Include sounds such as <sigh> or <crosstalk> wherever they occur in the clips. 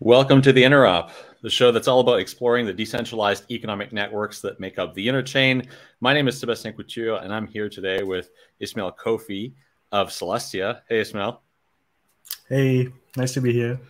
Welcome to the Interop, the show that's all about exploring the decentralized economic networks that make up the interchain. My name is Sebastien Couture, and I'm here today with Ismail Khoffi of Celestia. Hey, Ismail. Hey, nice to be here.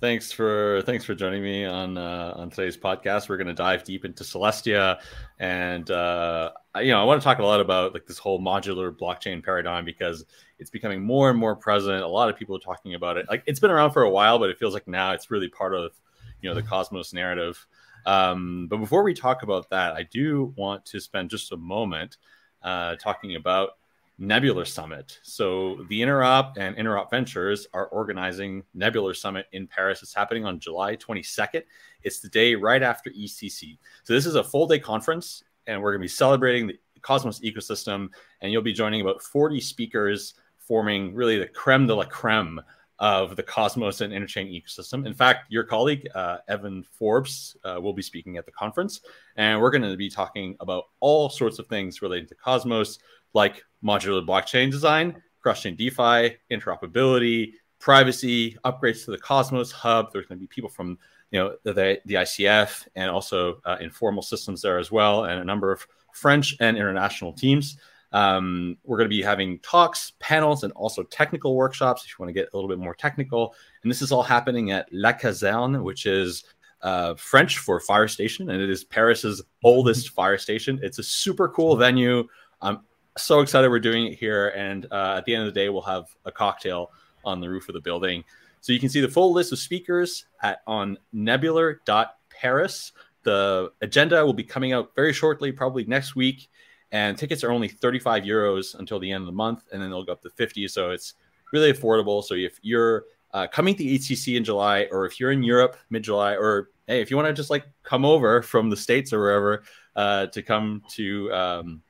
Thanks for thanks for joining me on uh, on today's podcast. We're going to dive deep into Celestia, and uh, you know I want to talk a lot about like this whole modular blockchain paradigm because it's becoming more and more present. A lot of people are talking about it. Like it's been around for a while, but it feels like now it's really part of you know the Cosmos narrative. Um, but before we talk about that, I do want to spend just a moment uh, talking about Nebular Summit. So the Interop and Interop Ventures are organizing Nebular Summit in Paris. It's happening on July 22nd. It's the day right after EthCC. So this is a full day conference, and we're going to be celebrating the Cosmos ecosystem. And you'll be joining about 40 speakers, forming really the creme de la creme of the Cosmos and Interchain ecosystem. In fact, your colleague, uh, Evan Forbes, uh, will be speaking at the conference. And we're going to be talking about all sorts of things relating to Cosmos, like modular blockchain design, cross-chain DeFi, interoperability, privacy, upgrades to the Cosmos Hub. There's going to be people from you know the, the ICF and also uh, informal systems there as well, and a number of French and international teams. Um, we're going to be having talks, panels, and also technical workshops if you want to get a little bit more technical. And this is all happening at La Caserne, which is uh, French for fire station, and it is Paris's oldest <laughs> fire station. It's a super cool venue. I'm so excited we're doing it here. And uh, at the end of the day, we'll have a cocktail on the roof of the building. So you can see the full list of speakers at on nebular.paris. The agenda will be coming out very shortly, probably next week. And tickets are only 35 euros until the end of the month, and then they'll go up to 50. So it's really affordable. So if you're uh, coming to EthCC in July, or if you're in Europe mid July, or hey, if you want to just like come over from the States or wherever uh, to come to um,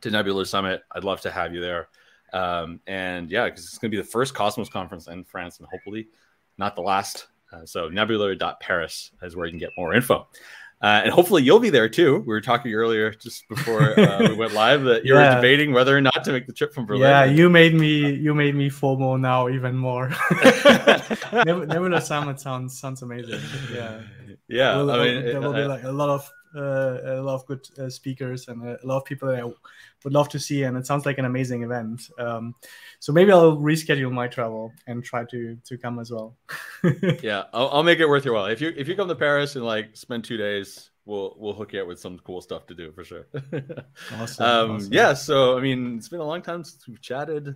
to Nebular Summit. I'd love to have you there. Um, and yeah, because it's going to be the first Cosmos conference in France and hopefully not the last. Uh, so nebular.paris is where you can get more info. Uh, and hopefully you'll be there too. We were talking earlier just before uh, we <laughs> went live that you yeah. were debating whether or not to make the trip from Berlin. Yeah, you made me you made me FOMO now even more. <laughs> Nebular Summit sounds sounds amazing. Yeah, <laughs> yeah. Will, I mean, there will be like a lot of uh, a lot of good uh, speakers and a lot of people that I would love to see. And it sounds like an amazing event. Um, so maybe I'll reschedule my travel and try to to come as well. <laughs> yeah, I'll, I'll, make it worth your while. If you if you come to Paris and like spend two days, we'll we'll hook you up with some cool stuff to do for sure. <laughs> awesome, um, awesome. Yeah. So I mean, it's been a long time since we've chatted.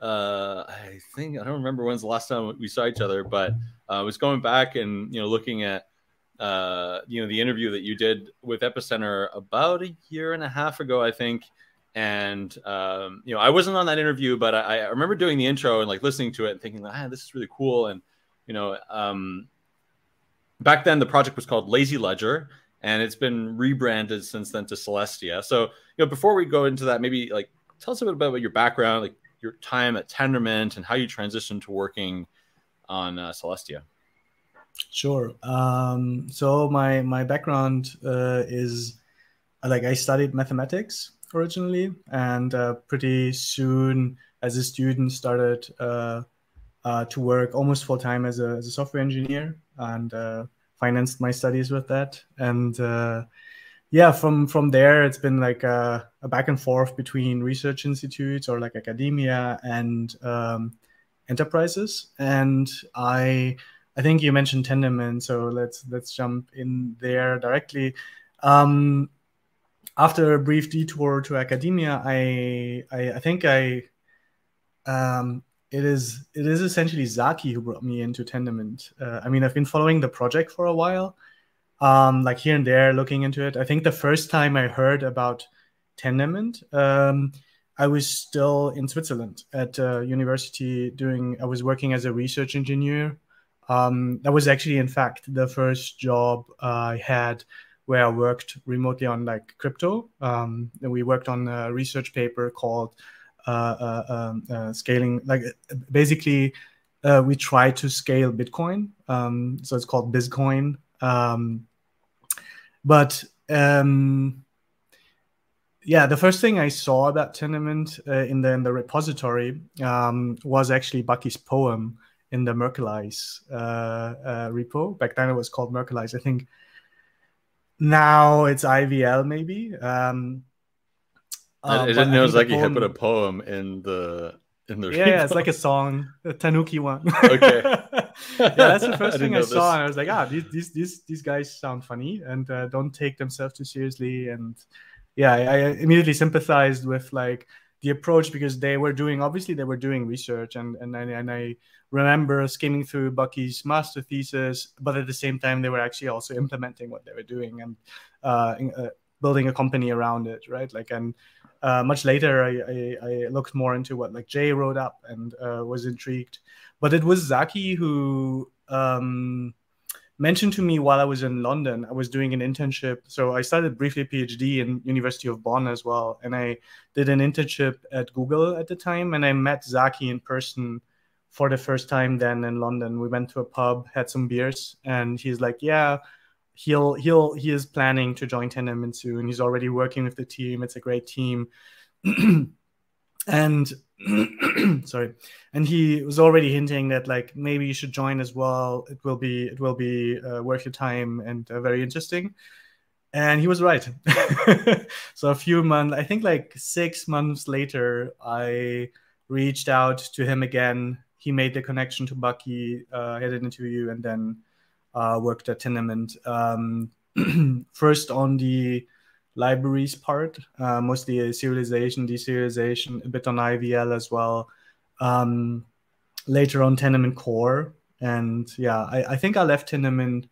Uh, I think I don't remember when's the last time we saw each other, but uh, I was going back and you know looking at uh, you know, the interview that you did with Epicenter about a year and a half ago, I think. And um, you know, I wasn't on that interview, but I, I, remember doing the intro and like listening to it and thinking, ah, this is really cool. And you know, um, back then the project was called Lazy Ledger, and it's been rebranded since then to Celestia. So you know, before we go into that, maybe like tell us a bit about your background, like your time at Tendermint, and how you transitioned to working on uh, Celestia. Sure. Um, so my my background uh, is like I studied mathematics originally, and uh, pretty soon as a student started uh, uh to work almost full time as a as a software engineer, and uh, financed my studies with that. And uh, yeah, from from there it's been like a, a, back and forth between research institutes or like academia and um, enterprises, and I I think you mentioned Tendermint, so let's let's jump in there directly. Um, after a brief detour to academia, I I, I think I um, it is it is essentially Zaki who brought me into Tendermint. Uh, I mean, I've been following the project for a while, um, like here and there, looking into it. I think the first time I heard about Tendermint, um, I was still in Switzerland at uh, university doing. I was working as a research engineer um, that was actually, in fact, the first job I had where I worked remotely on like crypto. Um, and we worked on a research paper called uh, uh, um, uh, scaling. Like basically, uh, we try to scale Bitcoin. Um, so it's called ByzCoin. Um, but um, yeah, the first thing I saw about Tendermint uh, in the in the repository um, was actually Bucky's poem in the Merkleize uh, uh, repo. Back then it was called Merkleize. I think now it's IAVL maybe. Um, I, I didn't know it was like you had put a poem in the in the yeah, it's like a song, a Tanuki one. <laughs> Okay. <laughs> yeah, that's the <laughs> first I thing I saw, and I was like, ah, these these these these guys sound funny and uh, don't take themselves too seriously. And yeah, I, I immediately sympathized with like the approach because they were doing obviously they were doing research and and I, and I remember skimming through Bucky's master thesis, but at the same time they were actually also implementing what they were doing and uh, uh, building a company around it, right? Like and uh, much later I, I, I, looked more into what like Jae wrote up and uh, was intrigued, but it was Zaki who um, mentioned to me while I was in London. I was doing an internship. So I started briefly a PhD in University of Bonn as well. And I did an internship at Google at the time. And I met Zaki in person for the first time then in London. We went to a pub, had some beers, and he's like, Yeah, he'll he'll he is planning to join Tendermint soon. He's already working with the team. It's a great team. <clears throat> and <clears throat> sorry. And he was already hinting that like maybe you should join as well. It will be it will be uh, worth your time and uh, very interesting. And he was right. <laughs> So a few months i think like six months later i reached out to him again. He made the connection to bucky uh, had an interview and then uh, worked at Tendermint. Um, <clears throat> first on the libraries part, uh, mostly serialization, deserialization, a bit on IAVL as well. Um, later on, Tendermint Core. And yeah, I, I think I left Tendermint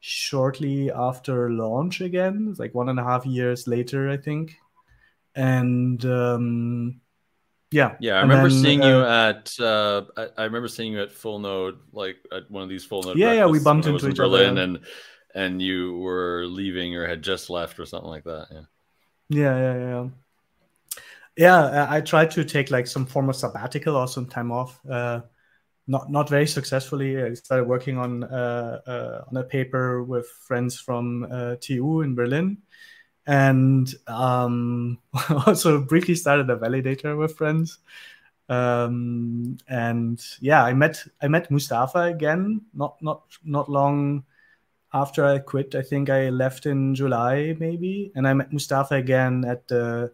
shortly after launch again, it's like one and a half years later, I think. And um, yeah, yeah, I remember then, seeing uh, you at. Uh, I, I, remember seeing you at Full Node, like at one of these Full Node. Yeah, yeah, we bumped into in each Berlin, other. and and you were leaving or had just left or something like that. Yeah. Yeah, yeah, yeah. Yeah, I tried to take like some form of sabbatical or some time off. Uh, not not very successfully. I started working on uh, uh, on a paper with friends from uh, TU in Berlin, and um, <laughs> also briefly started a validator with friends. Um, and yeah, I met I met Mustafa again. Not not not long after I quit. I think I left in July, maybe, and I met Mustafa again at the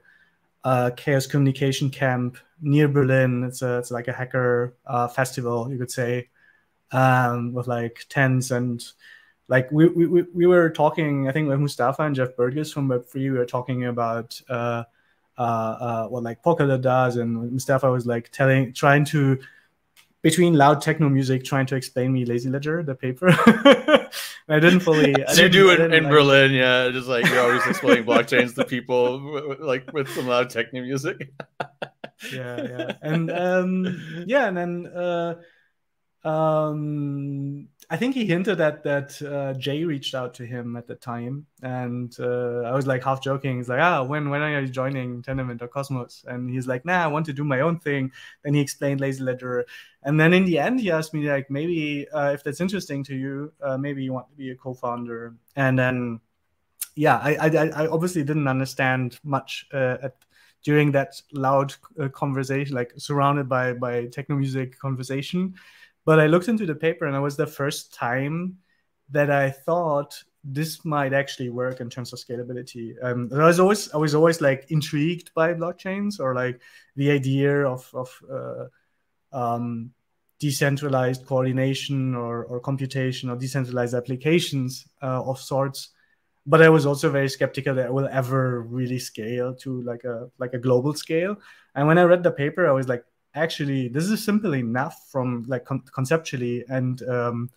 uh, Chaos Communication Camp near Berlin. It's a it's like a hacker uh, festival, you could say, um, with like tents and like we, we we were talking. I think with Mustafa and Jeff Burdges from Web3, we were talking about. Uh, uh, uh, what like Polkadot does, and Mustafa was like telling, trying to between loud techno music trying to explain me lazy ledger the paper <laughs> i didn't fully I you do it in like, berlin yeah just like you're always explaining blockchains to people <laughs> like with some loud techno music yeah yeah and um yeah and then uh um I think he hinted at that uh, Jae reached out to him at the time, and uh, I was like half joking. He's like, "Ah, when when are you joining Tendermint or Cosmos?" And he's like, "Nah, I want to do my own thing." Then he explained Lazy Ledger, and then in the end, he asked me like, "Maybe uh, if that's interesting to you, uh, maybe you want to be a co-founder." And then, yeah, I I, I obviously didn't understand much uh, at during that loud uh, conversation, like surrounded by by techno music conversation but I looked into the paper and it was the first time that I thought this might actually work in terms of scalability. Um, I was always I was always like intrigued by blockchains or like the idea of of uh, um, decentralized coordination or, or computation or decentralized applications uh, of sorts. But I was also very skeptical that it will ever really scale to like a like a global scale. And when I read the paper, I was like, actually this is simple enough from like con- conceptually and um,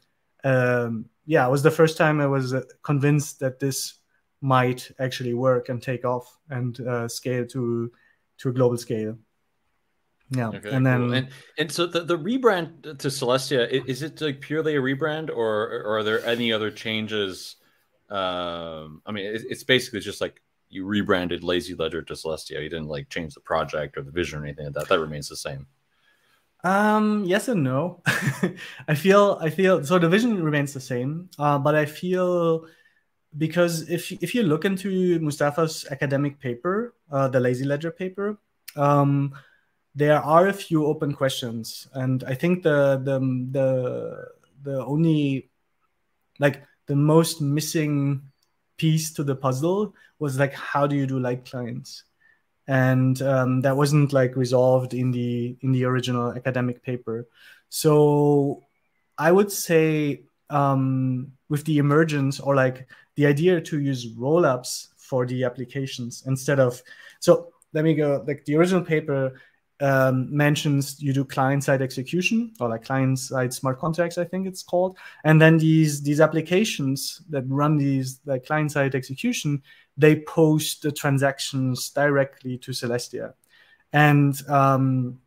um, yeah it was the first time i was uh, convinced that this might actually work and take off and uh, scale to to a global scale yeah okay, and then and, and so the, the rebrand to celestia is it like purely a rebrand or, or are there any other changes um i mean it's basically just like you rebranded Lazy Ledger to Celestia. You didn't like change the project or the vision or anything like that. That remains the same. Um, yes and no. <laughs> I feel I feel so the vision remains the same, uh, but I feel because if if you look into Mustafa's academic paper, uh, the Lazy Ledger paper, um, there are a few open questions, and I think the the the the only like the most missing piece to the puzzle was like how do you do light clients? And um, that wasn't like resolved in the in the original academic paper. So i would say um, with the emergence or like the idea to use rollups for the applications instead of so let me go like the original paper um, mentions you do client side execution or like client side smart contracts, I think it's called. And then these these applications that run these like client side execution, they post the transactions directly to Celestia, and um,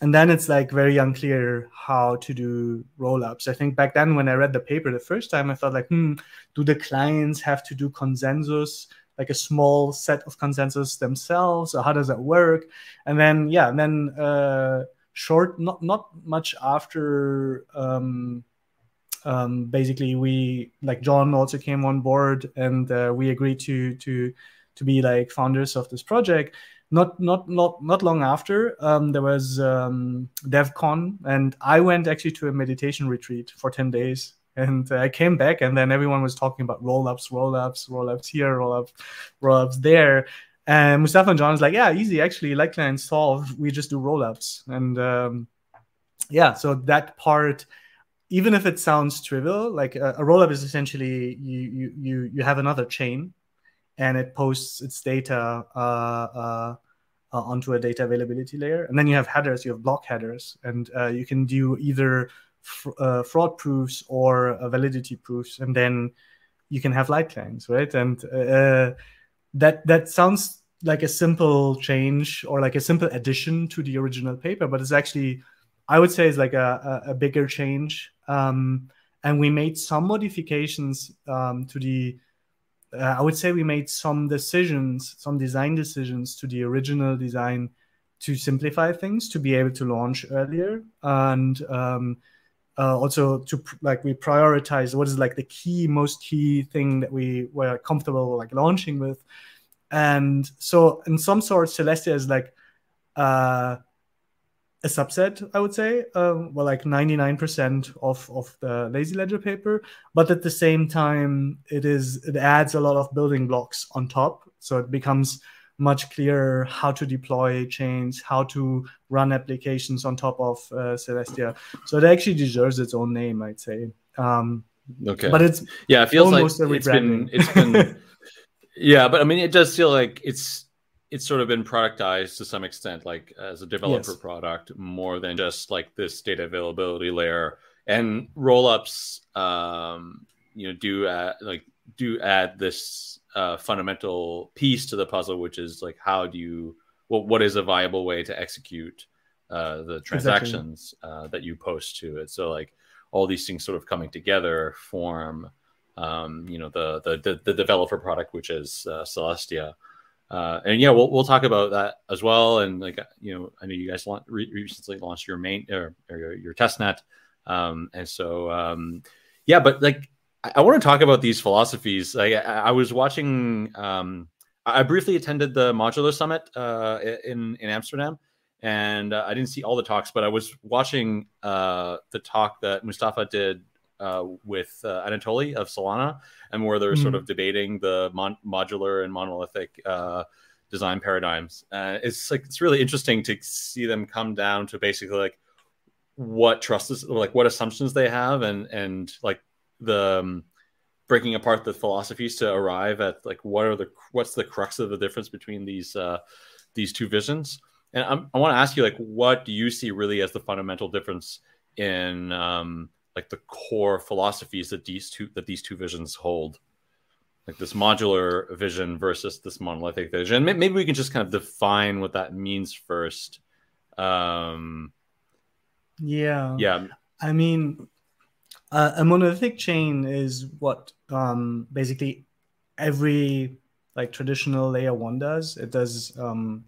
and then it's like very unclear how to do rollups. I think back then when I read the paper the first time, I thought like, hmm, do the clients have to do consensus? Like a small set of consensus themselves or how does that work? And then yeah and then uh, short not not much after um, um, basically we like john also came on board and uh, we agreed to to to be like founders of this project. Not not not not long after um, there was um, devcon and i went actually to a meditation retreat for 10 days and I came back, and then everyone was talking about roll ups, roll ups, roll ups here, roll ups, roll ups there. And Mustafa and John was like, "Yeah, easy. Actually, light client solved. We just do roll ups." And um, yeah, so that part, even if it sounds trivial, like a, a roll up is essentially you you you you have another chain, and it posts its data. Uh, uh, uh, onto a data availability layer, and then you have headers. You have block headers, and uh, you can do either uh, fraud proofs or uh, validity proofs, and then you can have light clients, right? And uh, that that sounds like a simple change or like a simple addition to the original paper, but it's actually, I would say, it's like a, a, a bigger change. Um, and we made some modifications um, to the. Uh, I would say we made some decisions, some design decisions to the original design to simplify things, to be able to launch earlier, and um, uh, also to like we prioritize what is like the key most key thing that we were comfortable like launching with. And so in some sort celestia is like uh, a subset i would say. Um, well like 99% of of the lazy ledger paper. But at the same time it is it adds a lot of building blocks on top. So it becomes much clearer how to deploy chains, how to run applications on top of uh, Celestia. So it actually deserves its own name, I'd say. Um, okay, but it's yeah, it feels like it's been it's been <laughs> yeah, but I mean, it does feel like it's it's sort of been productized to some extent, like as a developer yes. product, more than just like this data availability layer and rollups. Um, you know, do add, like do add this uh, fundamental piece to the puzzle, which is like how do you what what is a viable way to execute uh, the transactions exactly. uh, that you post to it. So like all these things sort of coming together form um, you know the, the, the developer product, which is uh, Celestia. Uh, and yeah, we'll we'll talk about that as well. And like you know, I know you guys re- recently launched your main or, or your, your test net, um, and so um, yeah. But like I, want to talk about these philosophies. I, I was watching. Um, I briefly attended the Modular Summit uh, in in Amsterdam, and uh, I didn't see all the talks, but I was watching uh, the talk that Mustafa did uh, with uh, Anatoly of Solana, and where they're mm-hmm. sort of debating the mon- modular and monolithic uh, design paradigms. Uh, it's like it's really interesting to see them come down to basically like what trust is like what assumptions they have and and like the um, breaking apart the philosophies to arrive at like what are the what's the crux of the difference between these uh, these two visions. And I'm, i want to ask you like what do you see really as the fundamental difference in um, like the core philosophies that these two that these two visions hold? Like this modular vision versus this monolithic vision. Maybe we can just kind of define what that means first. Um yeah. yeah. I mean uh, a monolithic chain is what um, basically every like traditional layer one does. It does um,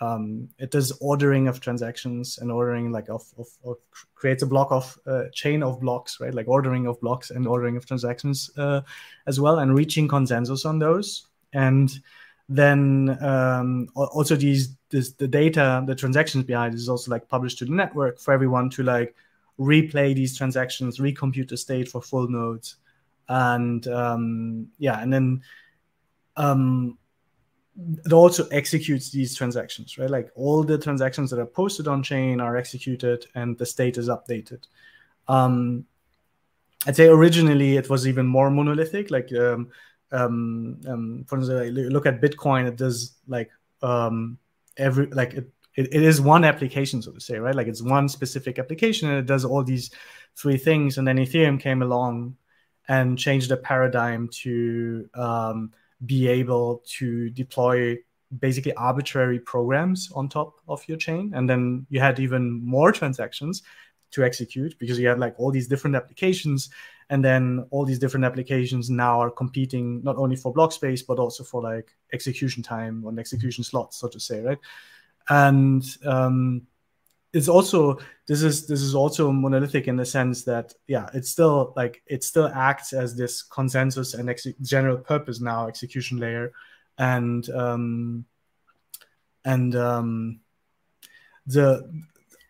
um, it does ordering of transactions and ordering like of, of, of creates a block of uh, chain of blocks, right? Like ordering of blocks and ordering of transactions uh, as well, and reaching consensus on those. And then um, also these this, the data, the transactions behind is also like published to the network for everyone to like replay these transactions, recompute the state for full nodes, and um, yeah, and then um, it also executes these transactions, right? Like all the transactions that are posted on chain are executed, and the state is updated. Um, I'd say originally it was even more monolithic. Like, um, um, um, for instance, look at Bitcoin, it does like um, every like it, it, it is one application, so to say, right? Like it's one specific application, and it does all these three things. And then Ethereum came along and changed the paradigm to um, be able to deploy basically arbitrary programs on top of your chain, and then you had even more transactions to execute because you had like all these different applications and then all these different applications now are competing not only for block space but also for like execution time on execution slots so to say right and um, it's also this is this is also monolithic in the sense that yeah it's still like it still acts as this consensus and ex- general purpose now execution layer and um, and um, the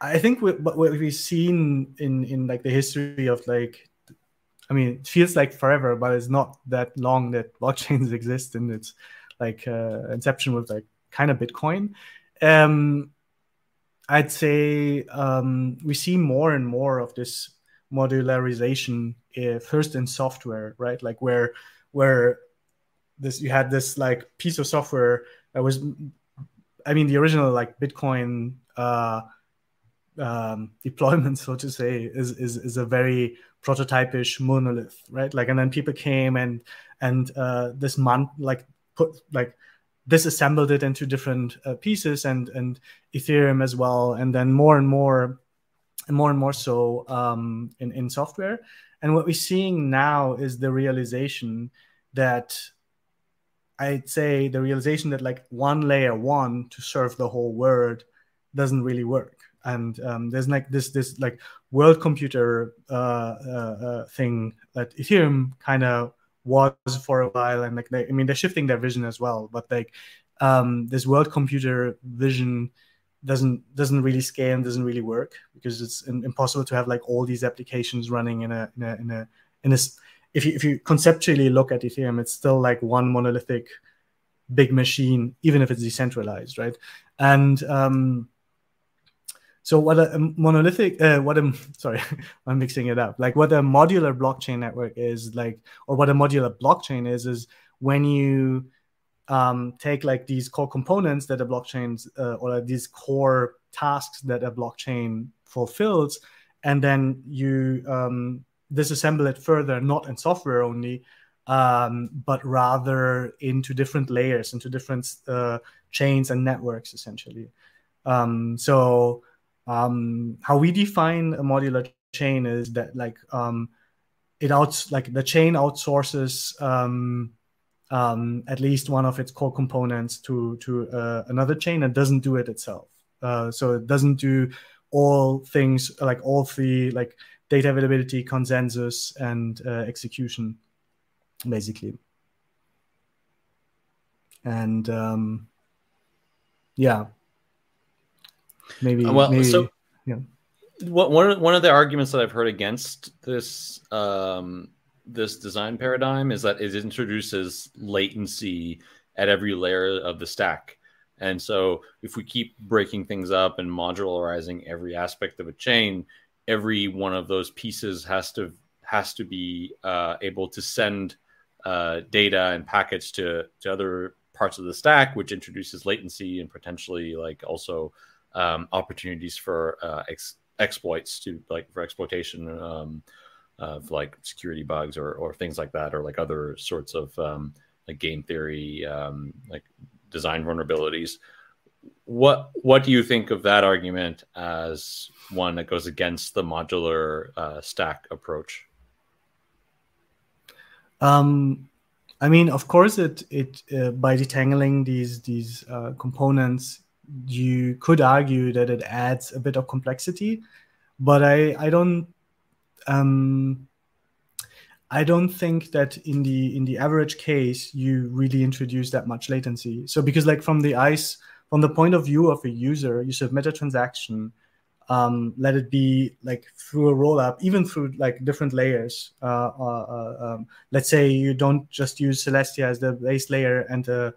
I think what, we've seen in in like the history of like, I mean, it feels like forever, but it's not that long that <laughs> blockchains exist and its like uh, inception with like kind of Bitcoin. Um, I'd say um, we see more and more of this modularization uh, first in software, right? Like where where this you had this like piece of software that was, I mean, the original like Bitcoin. Uh, um, <laughs> deployment, so to say, is, is is a very prototypish monolith, right? Like, and then people came and and uh, this month, like put like disassembled it into different uh, pieces, and and Ethereum as well, and then more and more, and more and more so um, in in software. And what we're seeing now is the realization that I'd say the realization that like one layer one to serve the whole world doesn't really work and um, there's like this this like world computer uh, uh, uh thing that Ethereum kind of was for a while, and like they, I mean they're shifting their vision as well, but like um, this world computer vision doesn't doesn't really scale and doesn't really work because it's impossible to have like all these applications running in a in a in a in this if you if you conceptually look at ethereum it's still like one monolithic big machine even if it's decentralized right? And um so what a, monolithic, uh, what a <laughs> sorry, <laughs> I'm mixing it up. Like what a modular blockchain network is like, or what a modular blockchain is, is when you um, take like these core components that a blockchain uh, or these core tasks that a blockchain fulfills, and then you um, disassemble it further, not in software only, um, but rather into different layers, into different uh, chains and networks, essentially. Um, so um, how we define a modular chain is that like um, it outs like the chain outsources um, um, at least one of its core components to to uh, another chain and doesn't do it itself. Uh, so it doesn't do all things like all three like data availability, consensus, and uh, execution, basically. And um, yeah, maybe. Well, maybe, so yeah. What, one of, one of the arguments that I've heard against this um, this design paradigm is that it introduces latency at every layer of the stack. And so, if we keep breaking things up and modularizing every aspect of a chain, every one of those pieces has to has to be uh, able to send uh, data and packets to to other parts of the stack, which introduces latency and potentially like also um, opportunities for uh, ex- exploits to like for exploitation um, of like security bugs or, or things like that, or like other sorts of um, like game theory, um, like design vulnerabilities. What what do you think of that argument as one that goes against the modular uh, stack approach? Um, I mean, of course, it it uh, by detangling these these uh, components, you could argue that it adds a bit of complexity, but I I don't um, I don't think that in the in the average case you really introduce that much latency. So because like from the ICE, from the point of view of a user, you submit a transaction, um, let it be like through a rollup, even through like different layers. Uh, uh, uh, um, let's say you don't just use Celestia as the base layer and uh,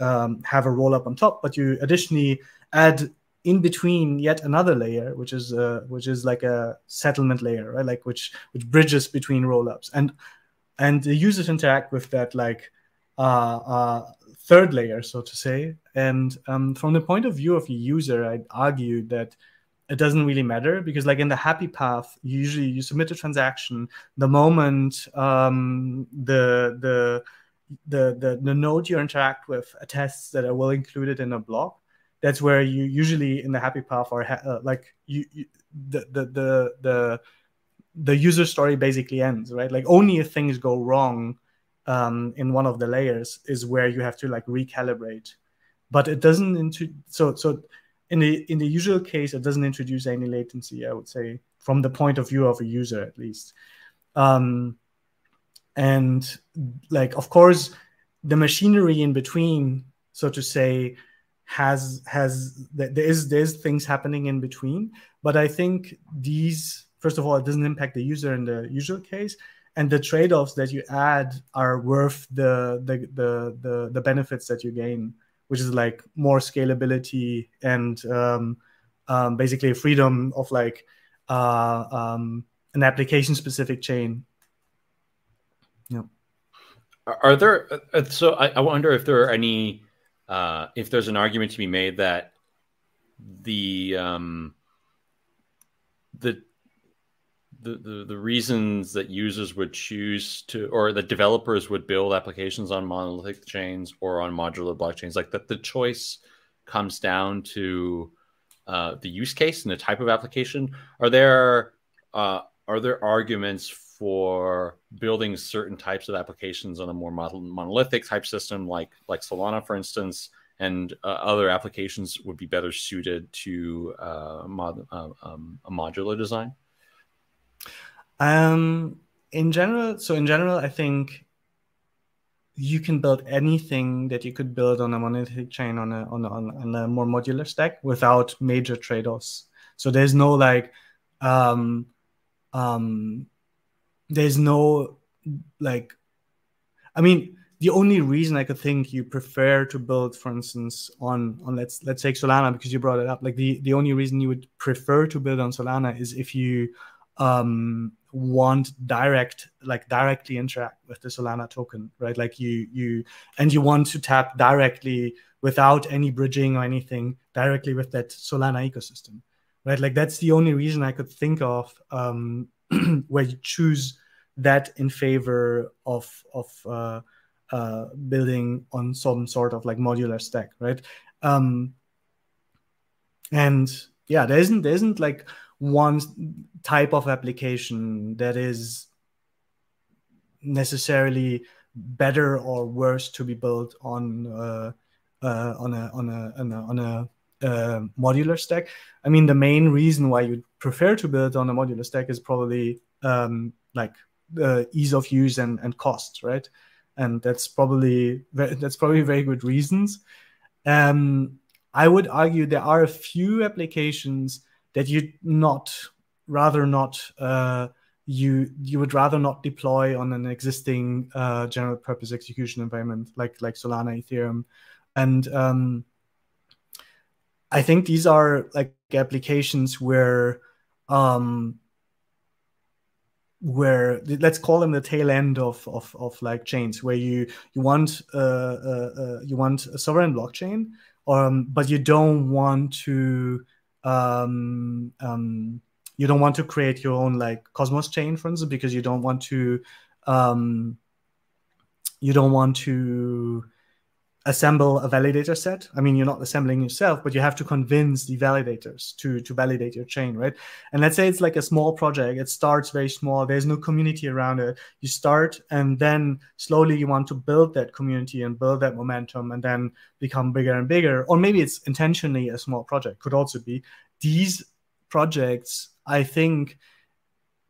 um, have a rollup on top, but you additionally add in between yet another layer, which is uh, which is like a settlement layer, right? Like which which bridges between rollups, and and the users interact with that like uh, uh, third layer, so to say. And um, from the point of view of the user, I'd argue that it doesn't really matter because like in the happy path usually you submit a transaction the moment um, the, the the the the node you interact with attests that are well included in a block. That's where you usually in the happy path are ha- uh, like you, you, the, the the the the user story basically ends right? Like only if things go wrong um, in one of the layers is where you have to like recalibrate. But it doesn't into so so in the in the usual case it doesn't introduce any latency i would say from the point of view of a user at least. Um, and like of course the machinery in between so to say has has there is there's things happening in between. But i think these first of all it doesn't impact the user in the usual case. And the trade-offs that you add are worth the the the the, the benefits that you gain which is like more scalability and um, um, basically freedom of like uh, um, an application specific chain are there uh, so I, I wonder if there are any uh, if there's an argument to be made that the um, the, the the the reasons that users would choose to or that developers would build applications on monolithic chains or on modular blockchains like that the choice comes down to uh, the use case and the type of application are there uh, are there arguments for building certain types of applications on a more monolithic type system like like Solana, for instance, and uh, other applications would be better suited to uh, mod, uh, um, a modular design? Um, in general, so in general, I think you can build anything that you could build on a monolithic chain on a on a, on a more modular stack without major trade-offs. So there's no like um, um, there's no like i mean the only reason i could think you prefer to build for instance on on let's let's take solana because you brought it up. Like the the only reason you would prefer to build on solana is if you um want direct like directly interact with the solana token right? Like you you and you want to tap directly without any bridging or anything directly with that solana ecosystem right? Like that's the only reason i could think of um <clears throat> where you choose that in favor of of uh, uh, building on some sort of like modular stack, right? Um, and yeah, there isn't there isn't like one type of application that is necessarily better or worse to be built on uh, uh, on a on a on a, on a uh, modular stack. I mean, the main reason why you prefer to build on a modular stack is probably um, like uh, ease of use and, and cost, right? And that's probably that's probably very good reasons. Um, I would argue there are a few applications that you'd not rather not uh, you you would rather not deploy on an existing uh, general purpose execution environment like like Solana, Ethereum, and um, I think these are like applications where um, where let's call them the tail end of of, of like chains where you you want uh, uh, uh, you want a sovereign blockchain um, but you don't want to um, um, you don't want to create your own like cosmos chain for instance because you don't want to um, you don't want to assemble a validator set. I mean, you're not assembling yourself, but you have to convince the validators to to validate your chain, right? And let's say it's like a small project. It starts very small. There's no community around it. You start, and then slowly you want to build that community and build that momentum, and then become bigger and bigger. Or maybe it's intentionally a small project. Could also be these projects. I think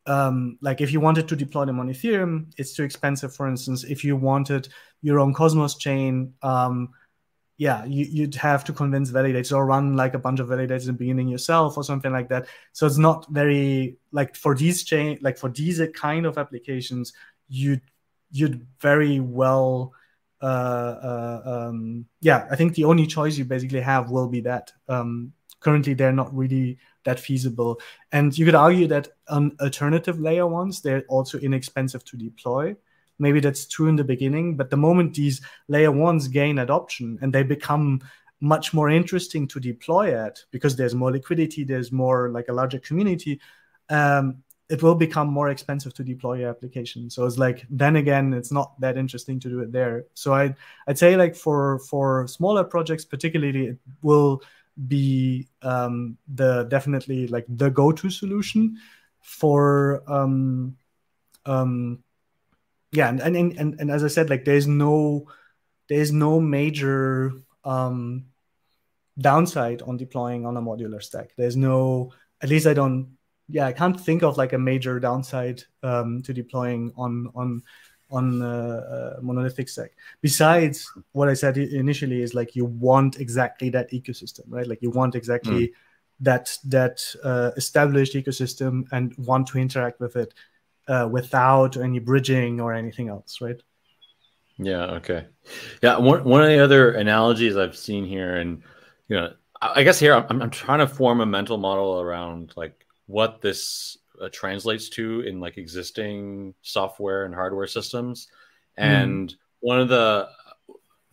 um, like if you wanted to deploy them on Ethereum, it's too expensive. For instance, if you wanted your own Cosmos chain, um, yeah, you, would have to convince validators or run like a bunch of validators in the beginning yourself or something like that. So it's not very like for these chain, like for these kind of applications, you'd you'd very well uh, uh, um, yeah, I think the only choice you basically have will be that. Um, currently, they're not really that feasible, and you could argue that on alternative layer ones, they're also inexpensive to deploy. Maybe that's true in the beginning, but the moment these layer ones gain adoption and they become much more interesting to deploy at because there's more liquidity, there's more like a larger community. Um, it will become more expensive to deploy your application. So it's like then again, it's not that interesting to do it there. So I I'd say like for for smaller projects, particularly, it will be um, the definitely like the go-to solution for um, um, yeah, and, and and and as I said, like there's no there's no major um, downside on deploying on a modular stack. There's no at least I don't yeah, I can't think of like a major downside um, to deploying on on on uh, uh, monolithic stack. Besides what I said initially is like you want exactly that ecosystem, right? Like you want exactly mm. that that uh, established ecosystem and want to interact with it uh, without any bridging or anything else, right? Yeah. Okay. Yeah. One one of the other analogies I've seen here, and you know, I guess here I'm, I'm trying to form a mental model around like what this uh, translates to in like existing software and hardware systems. Hmm. And mm. one of the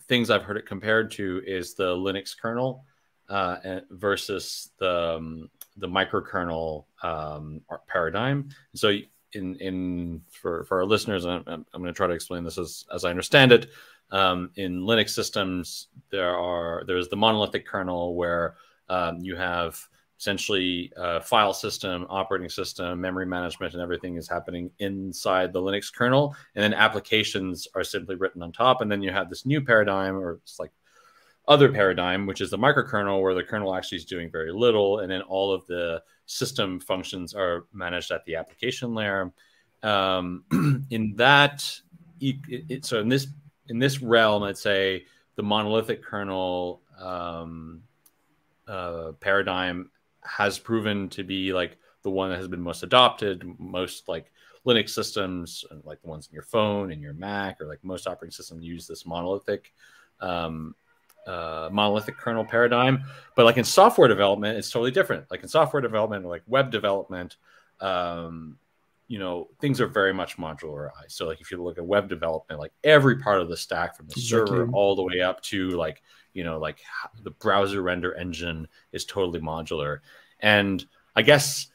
things I've heard it compared to is the Linux kernel uh, versus the um, the microkernel um, paradigm. So in in for for our listeners, I'm, I'm going to try to explain this as as I understand it. Um, in Linux systems, there are there's the monolithic kernel where um, you have essentially uh, file system, operating system, memory management, and everything is happening inside the Linux kernel. And then applications are simply written on top. And then you have this new paradigm, or it's like other paradigm, which is the microkernel, where the kernel actually is doing very little, and then all of the system functions are managed at the application layer. Um, <clears throat> in that, it, it, so in this in this realm, I'd say the monolithic kernel um, uh, paradigm has proven to be like the one that has been most adopted, most like Linux systems, like the ones in your phone and your Mac, or like most operating systems use this monolithic um, uh, monolithic kernel paradigm. But like in software development, it's totally different. Like in software development, or like web development, um, you know, things are very much modularized. So like if you look at web development, like every part of the stack from the exactly. server all the way up to like you know like the browser render engine is totally modular. And i guess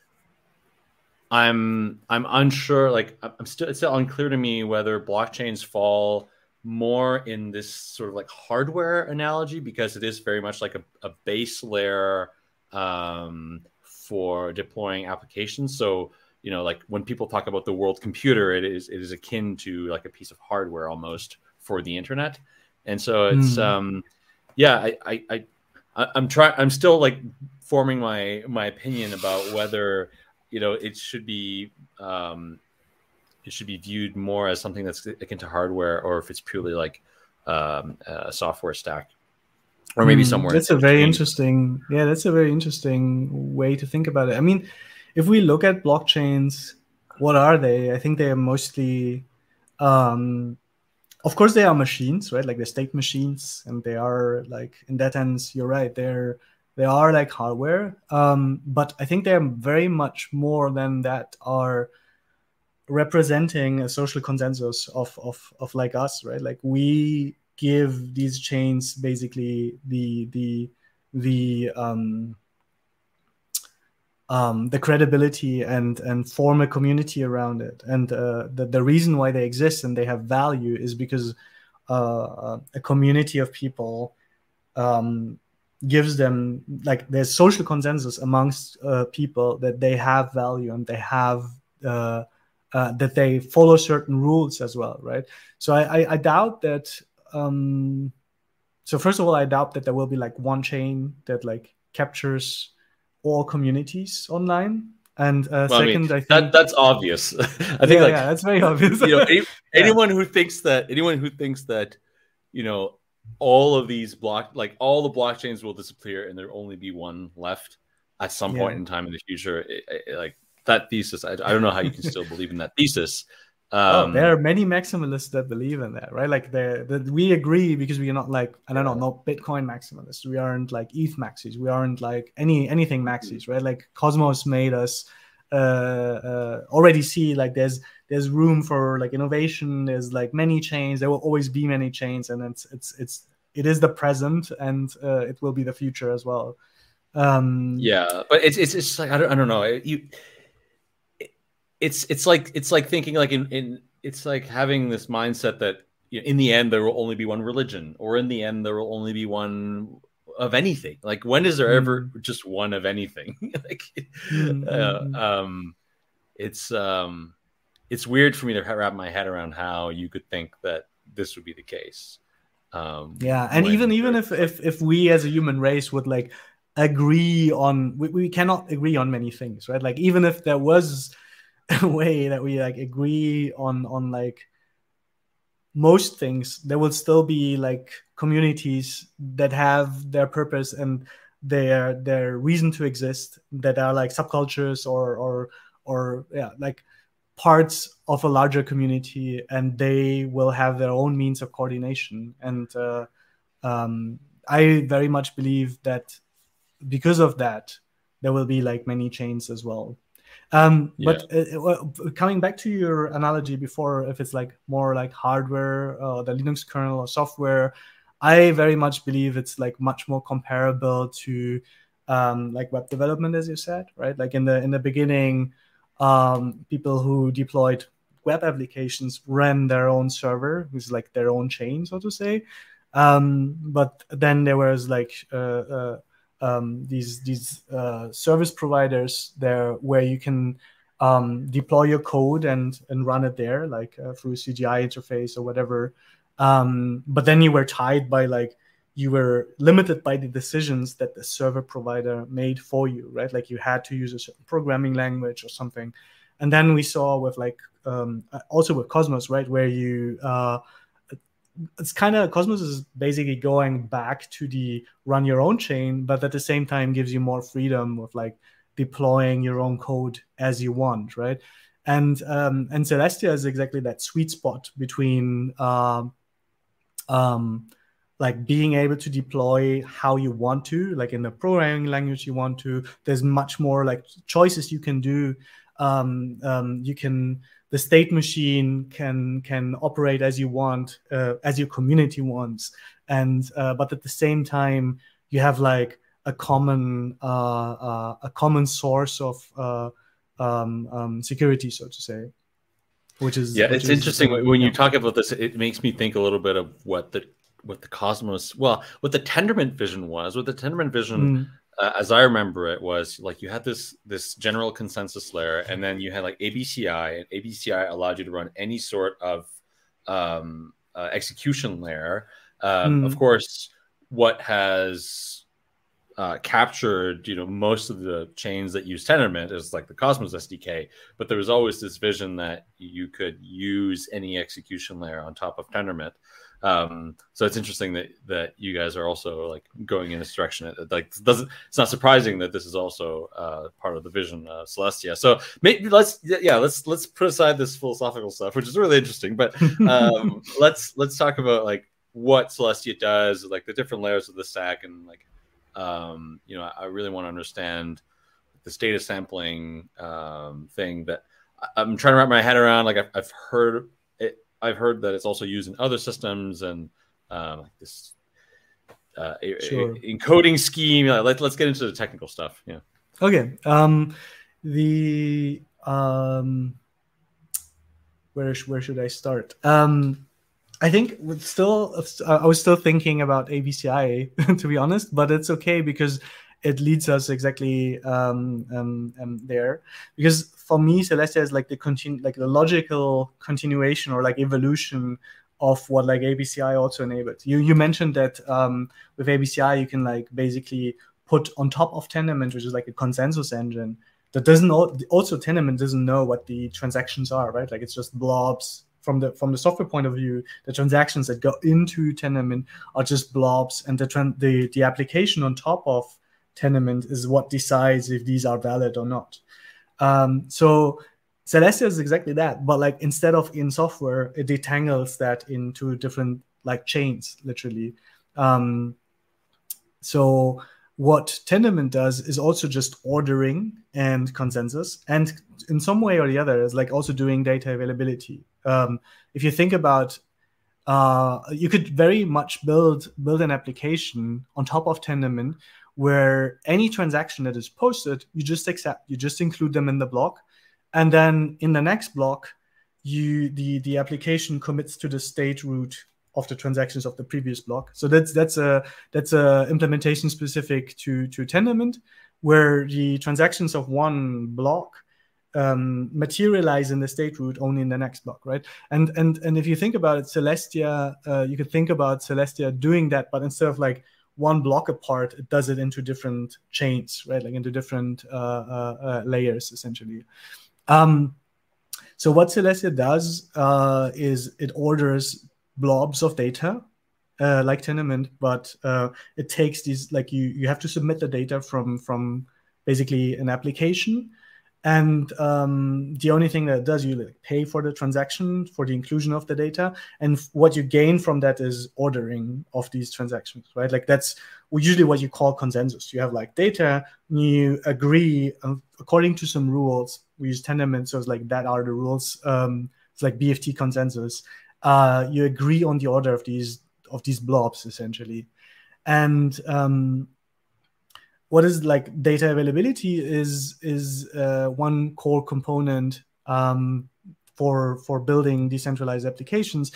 i'm i'm unsure like i'm still it's still unclear to me whether blockchains fall more in this sort of like hardware analogy because it is very much like a, a base layer um, for deploying applications. So you know like when people talk about the world computer it is it is akin to like a piece of hardware almost for the internet. And so it's mm. um yeah, I, I, I I'm trying. I'm still like forming my my opinion about whether you know it should be um, it should be viewed more as something that's akin to hardware, or if it's purely like um, a software stack, or maybe mm, somewhere. That's a very interesting. Yeah, that's a very interesting way to think about it. I mean, if we look at blockchains, what are they? I think they are mostly um, of course they are machines right? Like the state machines and they are like in that sense you're right they're they are like hardware. Um, but i think they're very much more than that are representing a social consensus of, of of like us right? Like we give these chains basically the the the um um, the credibility and and form a community around it. And uh, the the reason why they exist and they have value is because uh, a community of people um, gives them like there's social consensus amongst uh, people that they have value and they have uh, uh, that they follow certain rules as well, right? So I, I, I doubt that. Um, so first of all, I doubt that there will be like one chain that like captures all communities online. And uh, well, second, I, mean, I think that, that's obvious. <laughs> I think yeah, like, yeah, that's very obvious. you know, any, <laughs> anyone who thinks that anyone who thinks that you know all of these block like all the blockchains will disappear and there'll only be one left at some point in time in the future, it, it, like that thesis. I, I don't know how you can still believe in that thesis. Oh, um, oh, there are many maximalists that believe in that, right? Like the we agree because we are not like I don't know, not Bitcoin maximalists. We aren't like ETH maxis. We aren't like any anything maxis, right? Like Cosmos made us uh, uh, already see like there's there's room for like innovation. There's like many chains. There will always be many chains, and it's it's it's it is the present, and uh, it will be the future as well. Um, yeah, but it's it's it's like I don't I don't know you it's it's like it's like thinking like in, in it's like having this mindset that you know, in the end there will only be one religion or in the end there will only be one of anything like when is there mm. ever just one of anything <laughs> like mm-hmm. uh, um it's um it's weird for me to wrap my head around how you could think that this would be the case um yeah and even even if if if we as a human race would like agree on we, we cannot agree on many things right like even if there was <laughs> way that we like agree on on like most things there will still be like communities that have their purpose and their their reason to exist that are like subcultures or or or yeah like parts of a larger community and they will have their own means of coordination. And uh, um, i very much believe that because of that there will be like many chains as well um, yeah. But uh, uh coming back to your analogy before, if it's like more like hardware, uh, the Linux kernel or software, I very much believe it's like much more comparable to um, like web development, as you said, right? Like in the in the beginning, um, people who deployed web applications ran their own server, which is like their own chain, so to say. Um, but then there was like uh, uh, um, these these uh, service providers there where you can um, deploy your code and and run it there like uh, through a CGI interface or whatever. Um, but then you were tied by like you were limited by the decisions that the server provider made for you, right? Like you had to use a certain programming language or something. And then we saw with like um, also with Cosmos, right, where you uh, it's kind of Cosmos is basically going back to the run your own chain, but at the same time gives you more freedom of like deploying your own code as you want, right? And um, and Celestia is exactly that sweet spot between um, um, like being able to deploy how you want to, like in the programming language you want to. There's much more like choices you can do. Um, um, you can the state machine can can operate as you want, uh, as your community wants, and uh, but at the same time you have like a common uh, uh a common source of uh, um, um, security, so to say. Which is yeah, which it's is, interesting when you talk about this. It makes me think a little bit of what the what the Cosmos, well, what the Tendermint vision was. What the Tendermint vision. Mm uh, as I remember it, was like you had this this general consensus layer, and then you had like ABCI, and ABCI allowed you to run any sort of um, uh, execution layer. Um, mm. Of course, what has uh, captured you know most of the chains that use Tendermint is like the Cosmos SDK, but there was always this vision that you could use any execution layer on top of Tendermint. Um, so it's interesting that that you guys are also like going in this direction. It, like doesn't it's not surprising that this is also uh, part of the vision uh, Celestia. So maybe let's yeah let's let's put aside this philosophical stuff, which is really interesting. But <laughs> um, let's let's talk about like what Celestia does, like the different layers of the stack, and like um, you know I, I really want to understand this data sampling um, thing that I'm trying to wrap my head around. Like I've, I've heard I've heard that it's also used in other systems and um, like this uh, sure. encoding scheme. Let, let's get into the technical stuff. Yeah. Okay. Um, the um, where where should I start? Um, I think with still I was still thinking about ABCI <laughs> to be honest, but it's okay because it leads us exactly um, um, um, there. Because for me, Celestia is like the continue, like the logical continuation or like evolution of what like ABCI also enabled. You you mentioned that um, with ABCI you can like basically put on top of Tendermint, which is like a consensus engine, that doesn't also Tendermint doesn't know what the transactions are, right? Like it's just blobs from the from the software point of view. The transactions that go into Tendermint are just blobs, and the the the application on top of Tendermint is what decides if these are valid or not. Um, so Celestia is exactly that, but like instead of in software, it detangles that into different like chains, literally. Um, so what Tendermint does is also just ordering and consensus, and in some way or the other, is like also doing data availability. Um, if you think about, uh, you could very much build build an application on top of Tendermint where any transaction that is posted, you just accept, you just include them in the block, and then in the next block, you the the application commits to the state root of the transactions of the previous block. So that's that's a that's a implementation specific to to Tendermint, where the transactions of one block um, materialize in the state root only in the next block, right? And and and if you think about it, Celestia, uh, you could think about Celestia doing that, but instead of like one block apart, it does it into different chains, right? Like into different uh, uh, uh layers, essentially. Um, so what Celestia does uh, is it orders blobs of data uh, like Tendermint, but uh, it takes these like you you have to submit the data from from basically an application, and um, the only thing that it does you like pay for the transaction for the inclusion of the data, and what you gain from that is ordering of these transactions, right? Like that's usually what you call consensus. You have like data, you agree um, according to some rules. We use Tendermint, so it's like that are the rules. Um, it's like BFT consensus uh, you agree on the order of these of these blobs essentially and um, what is like data availability is is uh, one core component um, for for building decentralized applications.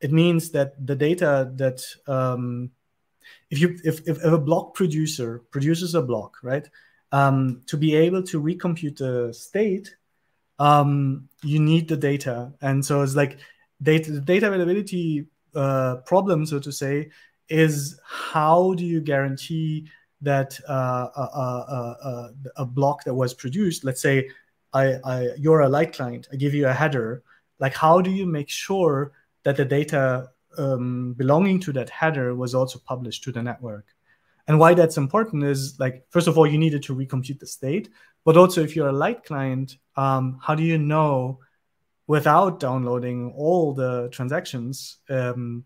It means that the data that um, if you if, if, a block producer produces a block right um, to be able to recompute the state um, you need the data. And so it's like data, data availability uh, problem, so to say, is how do you guarantee that uh, a, a, a, a, block that was produced, let's say I, I, you're a light client, I give you a header, like how do you make sure that the data um, belonging to that header was also published to the network? And why that's important is like, first of all, you needed to recompute the state, but also if you're a light client, um, how do you know without downloading all the transactions, um,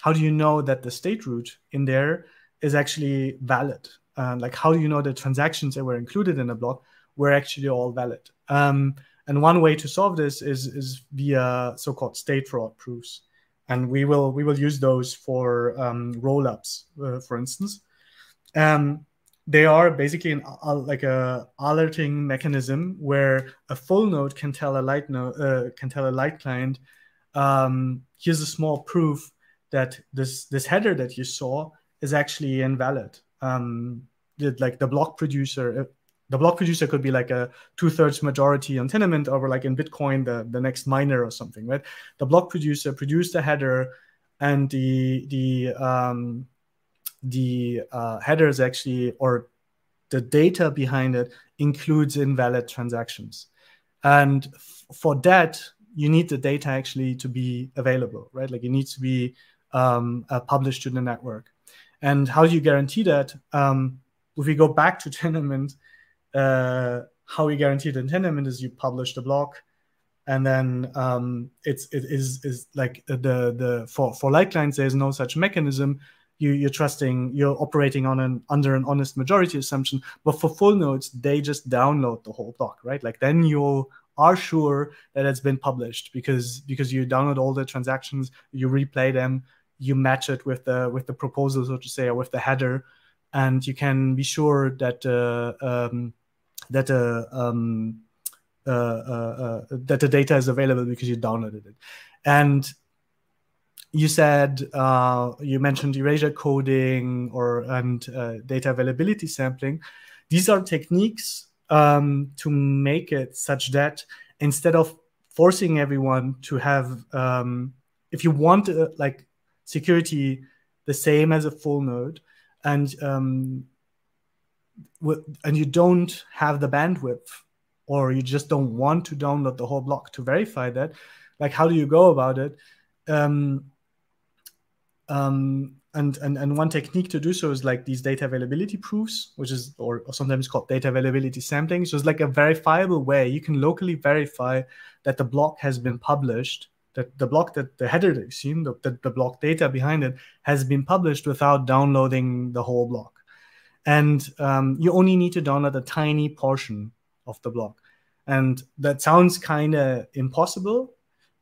how do you know that the state root in there is actually valid? Like, how do you know the transactions that were included in a block were actually all valid? Um, and one way to solve this is, is via so-called state fraud proofs. And we will we will use those for um, rollups, uh, for instance. Um, they are basically an, uh, like a alerting mechanism where a full node can tell a light node uh, can tell a light client um, here's a small proof that this this header that you saw is actually invalid. Um, like the block producer uh, the block producer could be like a two-thirds majority on Tendermint, or like in bitcoin the, the next miner or something right? The block producer produced a header and the the um, the uh, headers actually or the data behind it includes invalid transactions. And for that you need the data actually to be available right? Like it needs to be um, uh, published to the network and how do you guarantee that? Um, if we go back to <laughs> Tendermint uh, how we guarantee the Tendermint is you publish the block and then um, it's it is is like the the for for light clients there's no such mechanism. You, you're trusting you're operating on an under an honest majority assumption but for full nodes they just download the whole block right? Like then you are sure that it's been published because because you download all the transactions you replay them you match it with the with the proposal so to say or with the header and you can be sure that uh, um, that uh, um, uh, that the data is available because you downloaded it and you said uh, you mentioned erasure coding or and uh, data availability sampling. These are techniques um, to make it such that instead of forcing everyone to have, um, if you want uh, like security the same as a full node, and um, and you don't have the bandwidth or you just don't want to download the whole block to verify that, like how do you go about it? Um, um, and, and and one technique to do so is like these data availability proofs, which is or, or sometimes called data availability sampling. So it's like a verifiable way you can locally verify that the block has been published, that the block that the header that you've seen, the, the, the block data behind it has been published without downloading the whole block. And um, you only need to download a tiny portion of the block. And that sounds kind of impossible,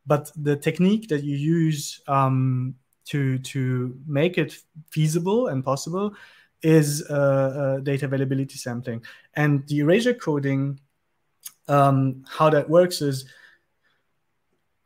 but the technique that you use um, to to make it feasible and possible is uh, uh, data availability sampling. And the erasure coding, um, how that works is,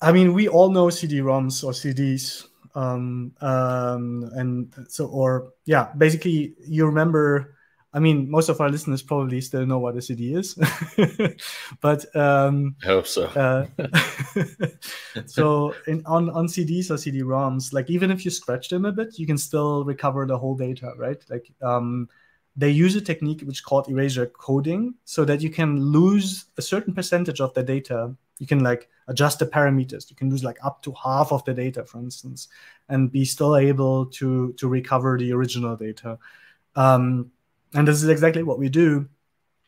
I mean, we all know CD-ROMs or CDs, um, um, and so or yeah, basically you remember I mean, most of our listeners probably still know what a CD is, <laughs> but um, I hope so. uh, <laughs> so in, on on CDs or CD-ROMs, like even if you scratch them a bit, you can still recover the whole data, right? Like um, they use a technique which is called erasure coding, so that you can lose a certain percentage of the data. You can like adjust the parameters. You can lose like up to half of the data, for instance, and be still able to to recover the original data. Um, and this is exactly what we do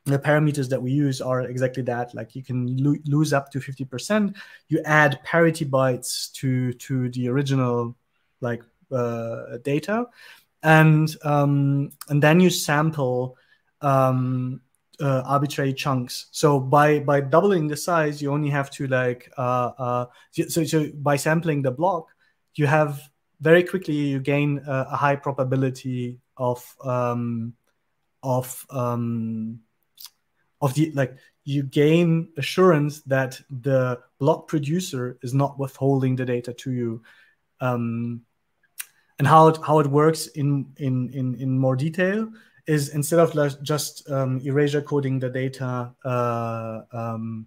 the parameters that we use are exactly that like you can lo- lose up to 50% you add parity bytes to to the original like uh, data and um, and then you sample um, uh, arbitrary chunks. So by by doubling the size you only have to like uh, uh, so, so by sampling the block you have very quickly you gain a, a high probability of um, of um, of the like you gain assurance that the block producer is not withholding the data to you. Um, and how it, how it works in, in in in more detail is instead of just um, erasure coding the data uh, um,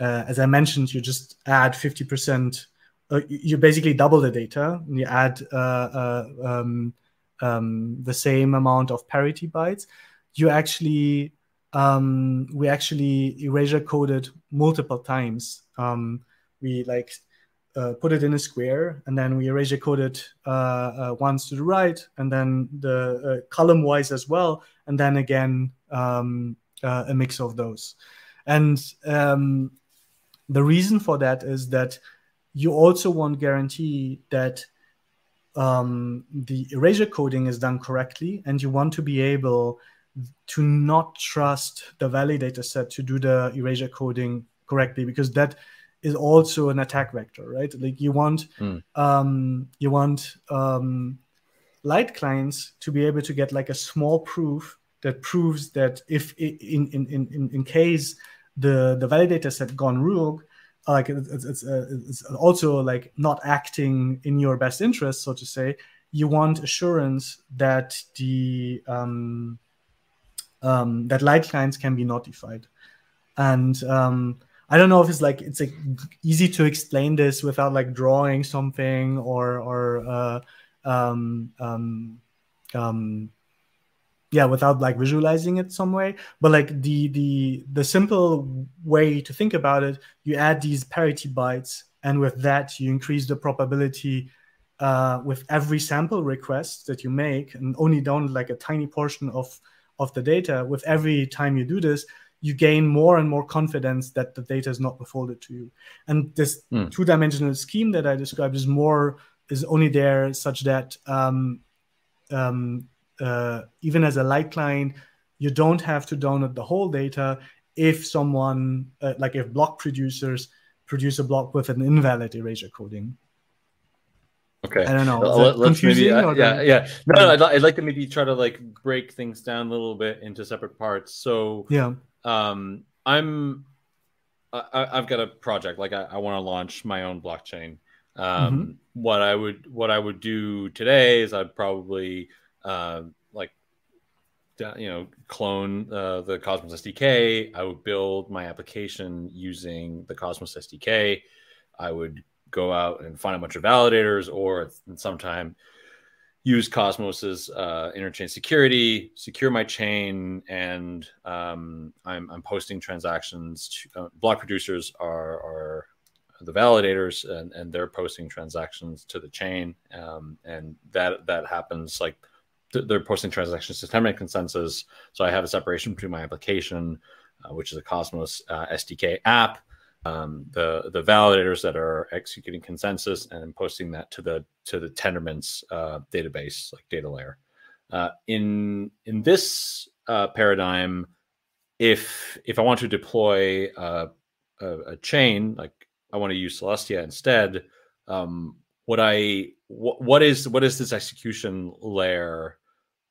uh, as i mentioned you just add 50% uh, you basically double the data and you add uh, uh, um, um, the same amount of parity bytes, you actually um, we actually erasure coded multiple times. Um, we like uh, put it in a square and then we erasure code it uh, uh, once to the right and then the uh, column wise as well and then again um, uh, a mix of those. And um, the reason for that is that you also want guarantee that um, the erasure coding is done correctly, and you want to be able to not trust the validator set to do the erasure coding correctly because that is also an attack vector, right? Like you want mm. um, you want um, light clients to be able to get like a small proof that proves that if in in in in case the the validator set gone rogue, like it's it's, uh, it's also like not acting in your best interest so to say you want assurance that the um, um, that light clients can be notified and um, i don't know if it's like it's like easy to explain this without like drawing something or or uh, um, um, um, yeah without like visualizing it some way. But like the the the simple way to think about it you add these parity bytes and with that you increase the probability uh, with every sample request that you make and only down like a tiny portion of of the data. With every time you do this you gain more and more confidence that the data is not withholded to you and this mm. two-dimensional scheme that i described is more is only there such that um, um, uh, even as a light client, you don't have to download the whole data if someone, uh, like if block producers produce a block with an invalid erasure coding. Okay. I don't know. Let, us maybe, uh, yeah, yeah. No, no I'd, I'd, like to maybe try to like break things down a little bit into separate parts. So yeah, um, I'm, I, have got a project like I, I want to launch my own blockchain. Um, mm-hmm. What I would, what I would do today is I'd probably uh, like you know clone uh, the Cosmos SDK. I would build my application using the Cosmos SDK. I would go out and find a bunch of validators, or sometime use Cosmos's uh, interchain security, secure my chain, and um, I'm, I'm, posting transactions. To, uh, block producers are, are the validators, and, and, they're posting transactions to the chain, um, and that that happens like th- they're posting transactions to Tendermint consensus. So I have a separation between my application, uh, which is a Cosmos uh, SDK app, um, the the validators that are executing consensus and posting that to the to the Tendermint's uh, database, like data layer. Uh, in in this uh, paradigm, if if I want to deploy a, a, a, chain, like I want to use Celestia instead, um, what I what, what is what is this execution layer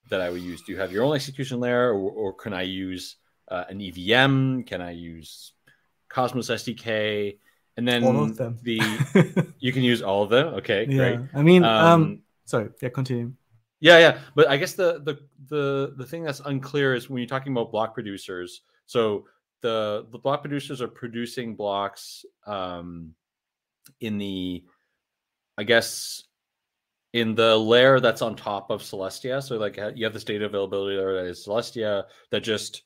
that I would use? Do you have your own execution layer, or, or can I use uh, an EVM? Can I use Cosmos SDK, and then all of them. the <laughs> you can use all of them. Okay, yeah. great. I mean, um, um, sorry, yeah, continue. Yeah, yeah, but I guess the the the the thing that's unclear is when you're talking about block producers. So the the block producers are producing blocks um, in the, I guess, in the layer that's on top of Celestia. So like you have this data availability layer that is Celestia that just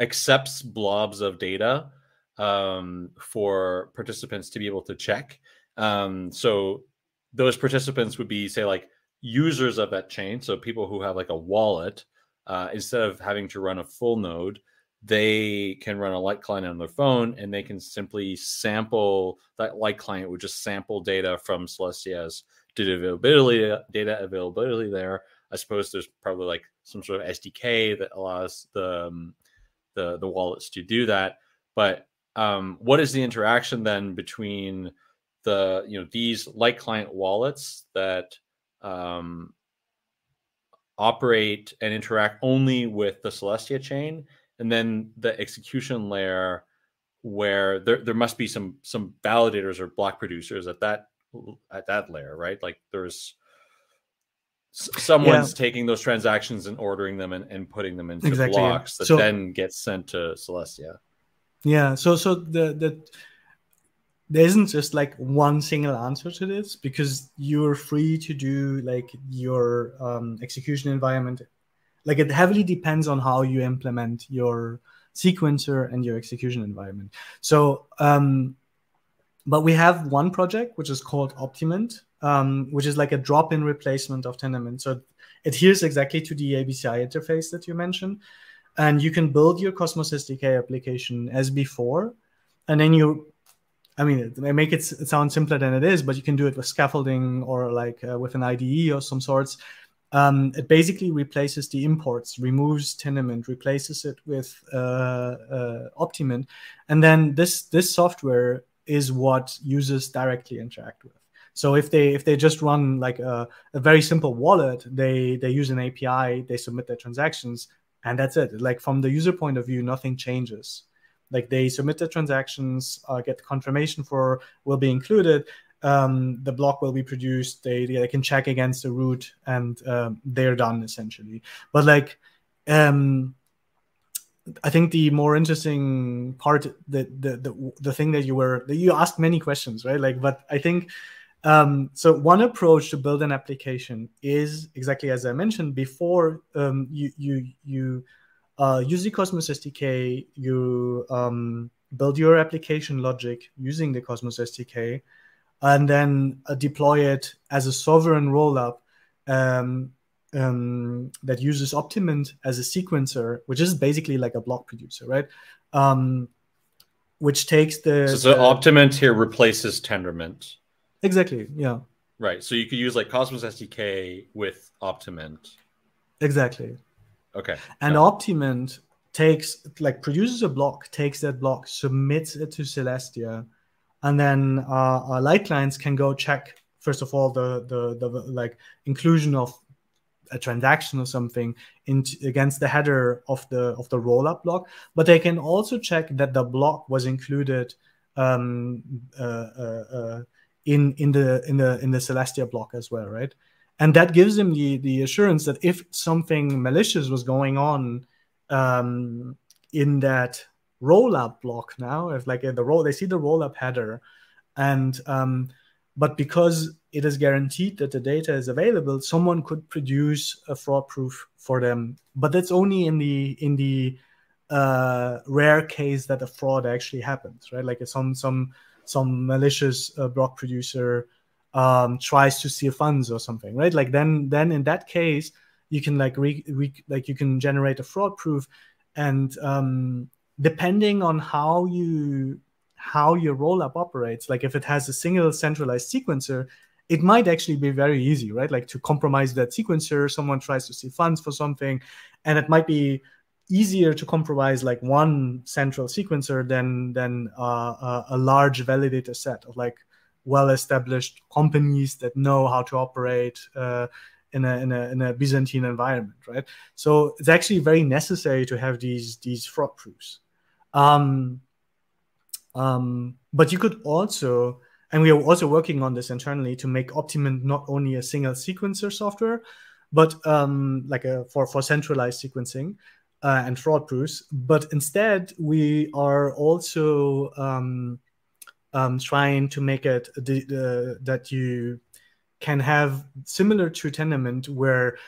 accepts blobs of data um, for participants to be able to check. Um, so those participants would be, say, like users of that chain. So people who have like a wallet, uh, instead of having to run a full node, they can run a light client on their phone and they can simply sample that light client would just sample data from Celestia's data availability data availability there. I suppose there's probably like some sort of SDK that allows the um, the the wallets to do that. But um, what is the interaction then between the you know these light client wallets that um, operate and interact only with the Celestia chain, and then the execution layer where there, there must be some some validators or block producers at that at that layer, right? Like there's someone's yeah. taking those transactions and ordering them and, and putting them into exactly, blocks yeah. that so, then get sent to Celestia. Yeah. So so the the there isn't just like one single answer to this because you're free to do like your um, execution environment. Like it heavily depends on how you implement your sequencer and your execution environment. So, um, but we have one project which is called Optimint, um, which is like a drop-in replacement of Tendermint. So it adheres exactly to the ABCI interface that you mentioned and you can build your Cosmos SDK application as before, and then you, I mean, make it sound simpler than it is, but you can do it with scaffolding or like uh, with an IDE or some sorts. Um, it basically replaces the imports, removes Tendermint, replaces it with uh, uh, and then this this software is what users directly interact with. So if they if they just run like a, a, very simple wallet, they they use an API, they submit their transactions, and that's it. Like from the user point of view nothing changes. Like they submit the transactions uh, get the confirmation for will be included. Um, the block will be produced. They, they can check against the root and um, they're done essentially. But like um, I think the more interesting part, the, the the the thing that you were that you asked many questions, right? Like, but I think um, so one approach to build an application is exactly as I mentioned before. Um, you you you uh, use the Cosmos SDK. You um, build your application logic using the Cosmos SDK, and then uh, deploy it as a sovereign rollup um, um, that uses Optimint as a sequencer, which is basically like a block producer, right? Um, which takes the so, so the, here replaces Tendermint. Exactly. Yeah. Right. So you could use like Cosmos SDK with Optimint. Exactly. Okay. And yeah. Optimint takes like produces a block, takes that block, submits it to Celestia, and then uh, our light clients can go check first of all the the the like inclusion of a transaction or something in, against the header of the of the rollup block, but they can also check that the block was included um, uh, uh, uh in in the in the in the Celestia block as well, right? And that gives them the the assurance that if something malicious was going on um, in that rollup block now, if like in the roll they see the rollup header, and um, but because it is guaranteed that the data is available, someone could produce a fraud proof for them. But that's only in the in the uh, rare case that a fraud actually happens, right? Like some some some malicious uh, block producer um, tries to steal funds or something, right? Like then then in that case you can like re, re like you can generate a fraud proof, and um, depending on how you how your rollup operates, like if it has a single centralized sequencer, it might actually be very easy, right? Like to compromise that sequencer, someone tries to see funds for something, and it might be easier to compromise like one central sequencer than than uh, a, large validator set of like well-established companies that know how to operate uh, in, a, in, a, in a Byzantine environment, right? So it's actually very necessary to have these these fraud proofs. Um, um, but you could also, and we are also working on this internally to make Optimint not only a single sequencer software, but um, like a for for centralized sequencing, uh, and fraud proofs. But instead, we are also um, um, trying to make it the, that you can have similar to Tendermint where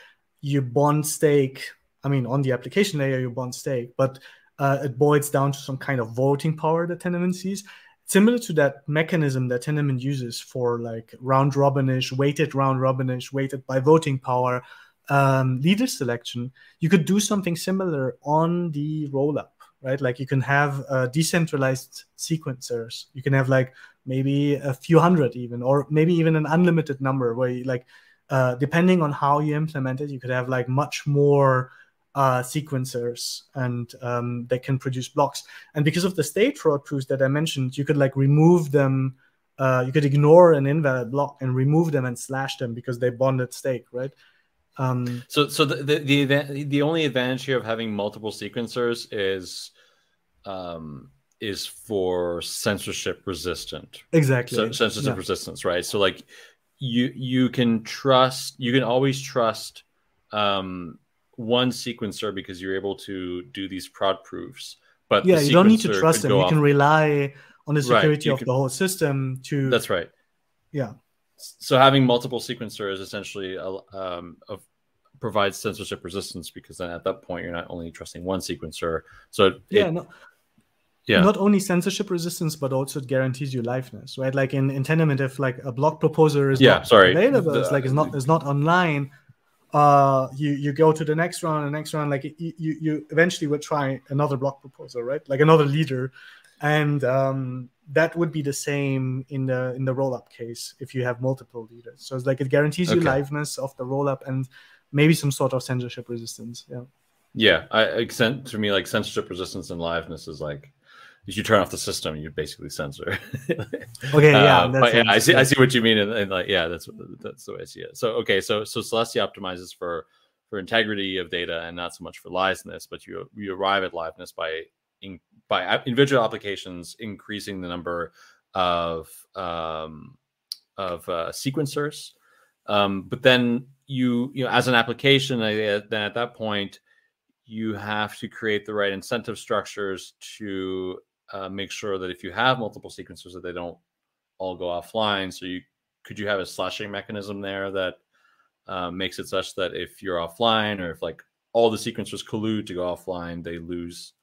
you bond stake. I mean, on the application layer, you bond stake, but uh, it boils down to some kind of voting power that Tendermint sees. Similar to that mechanism that Tendermint uses for like round robinish, weighted round robinish, weighted by voting power, um, leader selection, you could do something similar on the rollup, right? Like you can have uh, decentralized sequencers. You can have like maybe a few hundred even, or maybe even an unlimited number where you like, uh, depending on how you implement it, you could have like much more uh, sequencers and um, they can produce blocks. And because of the state fraud proofs that I mentioned, you could like remove them. Uh, you could ignore an invalid block and remove them and slash them because they bonded stake, right? Um, so, so the the the, the only advantage here of having multiple sequencers is, um, is for censorship resistant. Exactly. So, censorship yeah. resistance, right? So, like, you you can trust, you can always trust, um, one sequencer because you're able to do these fraud proofs. But yeah, you don't need to trust them. You off. can rely on the security right, of can, the whole system to. That's right. Yeah. So having multiple sequencers essentially um, of provides censorship resistance because then at that point you're not only trusting one sequencer. So it, yeah, no, yeah, not only censorship resistance but also it guarantees you liveness, right? Like in in Tendermint, if like a block proposer is yeah, not sorry, available, the, it's like it's not it's not online. Uh, you you go to the next round, the next round, like you you, eventually would try another block proposer, right? Like another leader, and um, that would be the same in the in the rollup case if you have multiple leaders. So it's like it guarantees okay. you liveness of the rollup and maybe some sort of censorship resistance. Yeah. Yeah, I sent to me like censorship resistance and liveness is like if you turn off the system, you basically censor. <laughs> okay, yeah, uh, but yeah, I see, I see what you mean, and, and, like, yeah, that's that's the way I see it. So, okay, so so Celestia optimizes for for integrity of data and not so much for liveness, but you you arrive at liveness by in, by individual applications increasing the number of um, of uh, sequencers, um, but then you you know as an application then at that point you have to create the right incentive structures to uh, make sure that if you have multiple sequencers that they don't all go offline. So you could you have a slashing mechanism there that uh, makes it such that if you're offline or if like all the sequencers collude to go offline they lose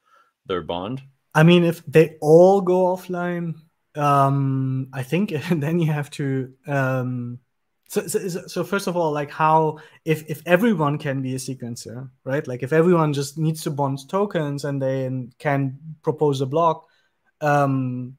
their bond? I mean if they all go offline um i think <laughs> then you have to um so, so, so first of all like how if if everyone can be a sequencer right? Like if everyone just needs to bond tokens and they can propose a block um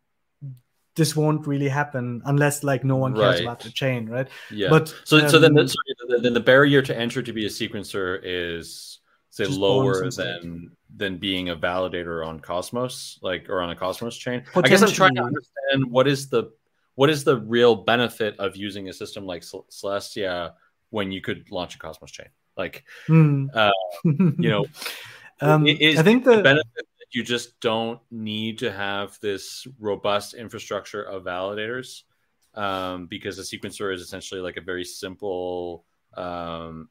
this won't really happen unless like no one cares right. about the chain right? Yeah. But so um, so then the, then the barrier to enter to be a sequencer is say lower than than being a validator on cosmos like or on a cosmos chain. I guess i'm trying to understand what is the what is the real benefit of using a system like Celestia when you could launch a Cosmos chain? Like, mm. uh, you know, <laughs> um, is I think the, the benefit that you just don't need to have this robust infrastructure of validators um, because a sequencer is essentially like a very simple. Um,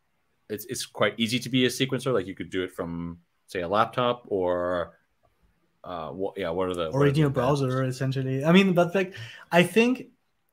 it's it's quite easy to be a sequencer. Like you could do it from say a laptop or uh what yeah what are the or in your browser essentially. I mean but like i think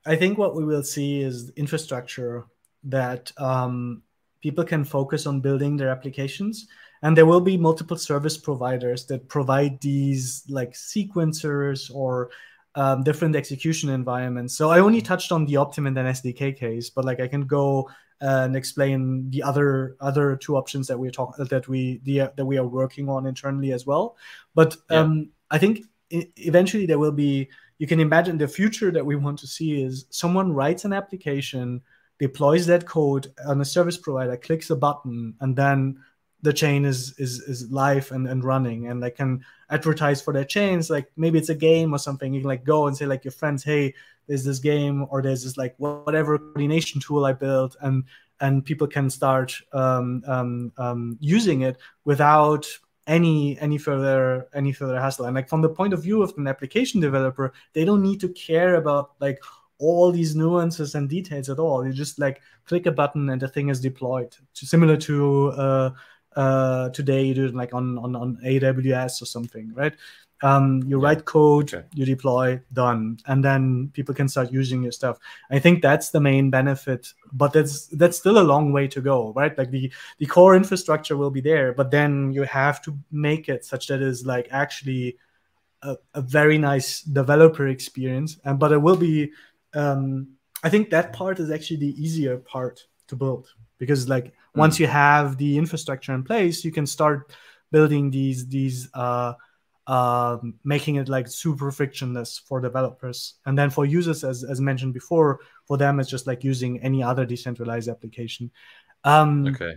I think what we will see is infrastructure that um, people can focus on building their applications. And there will be multiple service providers that provide these like sequencers or um, different execution environments. So i only touched on the optimint and sdk case but like i can go and explain the other other two options that we're talking that we the, that we are working on internally as well but yeah. um, i think eventually there will be you can imagine the future that we want to see is someone writes an application deploys that code on a service provider, clicks a button, and then the chain is is is live and, and running and like can advertise for their chains like maybe it's a game or something you can like go and say like your friends hey there's this game or there's this like whatever coordination tool i built and and people can start um, um, um, using it without any any further any further hassle and like from the point of view of an application developer they don't need to care about like all these nuances and details at all. You just like click a button and the thing is deployed. Similar to uh, uh, today, you do it like on, on, on AWS or something, right? Um, you yeah. write code, okay. you deploy, done, and then people can start using your stuff. I think that's the main benefit, but that's that's still a long way to go, right? Like the the core infrastructure will be there, but then you have to make it such that is like actually a, a very nice developer experience, and but it will be um, I think that part is actually the easier part to build because like mm. once you have the infrastructure in place, you can start building these these uh, uh, making it like super frictionless for developers. And then for users as, as mentioned before for them it's just like using any other decentralized application. Um, okay.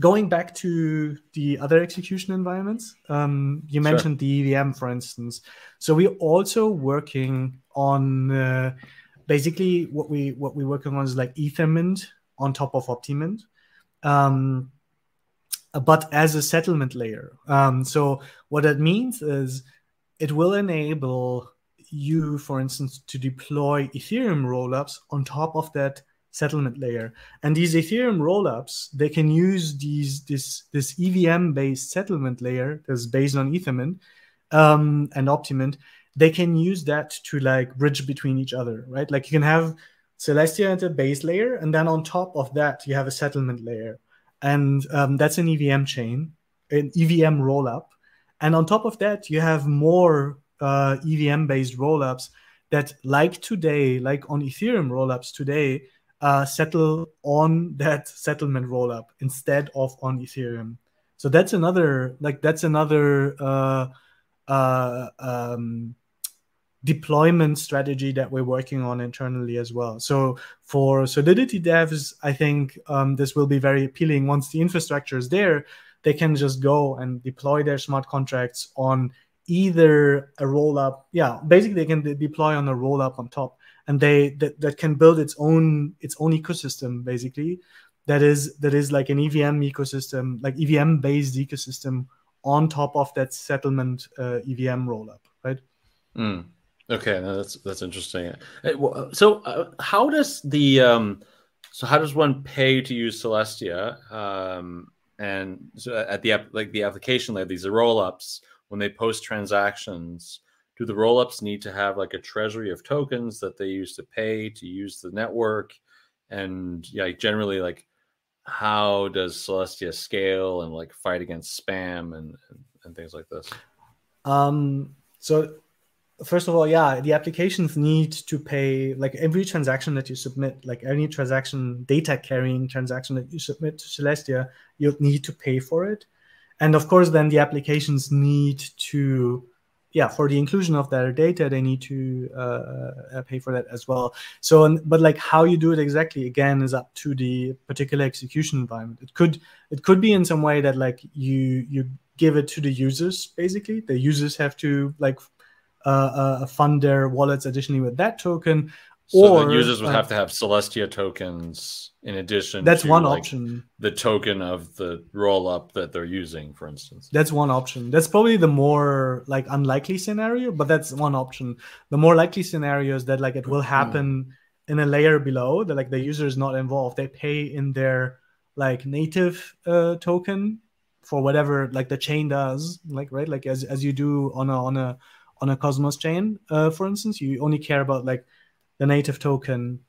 going back to the other execution environments um, you mentioned sure. the evm for instance. So we're also working on uh, basically what we what we're working on is like Ethermint on top of Optimint, um, but as a settlement layer. Um, so what that means is it will enable you, for instance, to deploy Ethereum rollups on top of that settlement layer. And these Ethereum rollups, they can use these this this EVM based settlement layer that's based on Ethermint um, and Optimint they can use that to like bridge between each other, right? Like you can have Celestia at a base layer, and then on top of that, you have a settlement layer. And um, that's an EVM chain, an EVM rollup. And on top of that, you have more uh, EVM based rollups that, like today, like on Ethereum rollups today, uh, settle on that settlement rollup instead of on Ethereum. So that's another, like, that's another. Uh, uh, um, deployment strategy that we're working on internally as well. So for Solidity devs, I think um, this will be very appealing. Once the infrastructure is there, they can just go and deploy their smart contracts on either a roll up. Yeah, basically they can de- deploy on a roll up on top, and they that, that can build its own its own ecosystem basically. That is that is like an EVM ecosystem, like EVM based ecosystem on top of that settlement uh, EVM rollup, right? Mm. Okay, no, that's that's interesting. So, uh, how does the um, so how does one pay to use Celestia? Um, and so at the like the application layer, these are rollups. When they post transactions, do the rollups need to have like a treasury of tokens that they use to pay to use the network? And yeah, generally, like how does Celestia scale and like fight against spam and, and things like this? Um, so first of all, yeah, the applications need to pay like every transaction that you submit, like any transaction, data carrying transaction that you submit to Celestia, you'll need to pay for it. And of course, then the applications need to, yeah, for the inclusion of their data, they need to uh, uh pay for that as well. So, but like how you do it exactly, again, is up to the particular execution environment. It could, it could be in some way that like you you give it to the users basically. The users have to like fund their wallets additionally with that token. So or users would uh, have to have Celestia tokens in addition. That's to, one like, option. The token of the roll up that they're using, for instance. That's one option. That's probably the more like unlikely scenario, but that's one option. The more likely scenario is that like it will happen mm. in a layer below. That like the user is not involved. They pay in their like native uh, token for whatever like the chain does, like right, like as as you do on a on a on a Cosmos chain, uh, for instance, you only care about like the native token.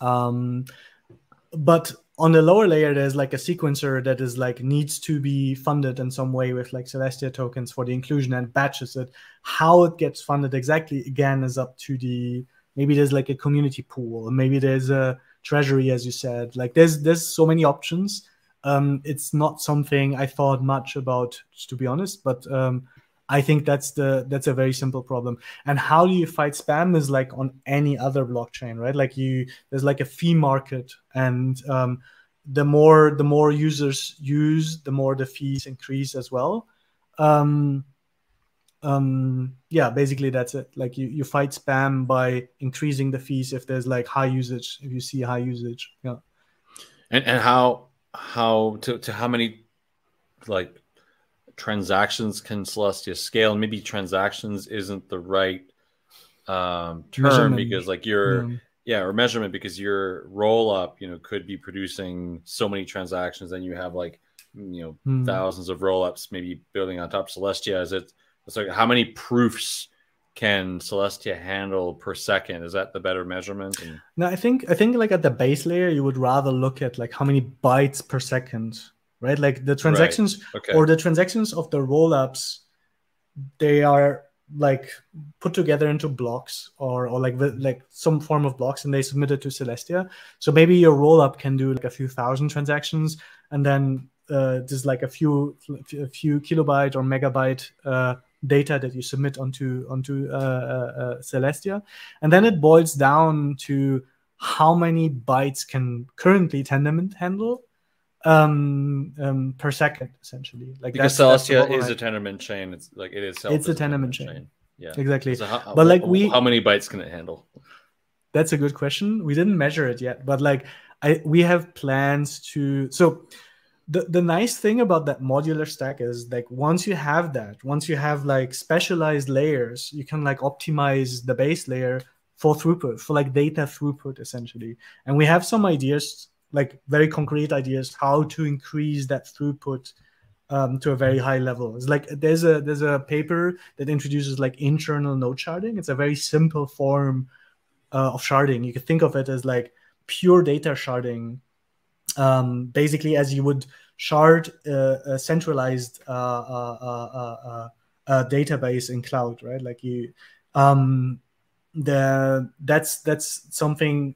Um, but on the lower layer, there's like a sequencer that is like needs to be funded in some way with like Celestia tokens for the inclusion and batches it. How it gets funded exactly again is up to the maybe there's like a community pool, or maybe there's a treasury, as you said. Like there's there's so many options. Um, it's not something I thought much about, to be honest. But um, I think that's the that's a very simple problem. And how do you fight spam is like on any other blockchain, right? Like you there's like a fee market, and um, the more the more users use, the more the fees increase as well. Um, um, yeah, basically that's it. Like you, you fight spam by increasing the fees if there's like high usage, if you see high usage. Yeah. And and how how to, to how many like transactions can Celestia scale? Maybe transactions isn't the right um, term measurement. because like your yeah. yeah. or measurement because your roll up you know could be producing so many transactions and you have like you know mm. thousands of roll ups maybe building on top of Celestia. Is it? It's like how many proofs can Celestia handle per second? Is that the better measurement? And... No, I think I think like at the base layer, you would rather look at like how many bytes per second right? Like the transactions right. okay. or the transactions of the rollups, they are like put together into blocks or or like like some form of blocks, and they submit it to Celestia. So maybe your rollup can do like a few thousand transactions, and then uh, there's like a few a few kilobyte or megabyte uh, data that you submit onto onto uh, uh, uh, Celestia, and then it boils down to how many bytes can currently Tendermint handle um, um, per second, essentially. Like because that's, Celestia that's is a Tendermint chain. It's like it is. It's a Tendermint chain. chain. Yeah, exactly. So how, but like we, how many bytes can it handle? That's a good question. We didn't measure it yet, but like I, we have plans to. So the the nice thing about that modular stack is like once you have that, once you have like specialized layers, you can like optimize the base layer for throughput, for like data throughput, essentially. And we have some ideas like very concrete ideas how to increase that throughput um, to a very high level. It's like there's a there's a paper that introduces like internal node sharding. It's a very simple form uh, of sharding. You could think of it as like pure data sharding, um, basically as you would shard uh, a centralized uh, uh, uh, uh database in cloud, right? Like you, um, the that's that's something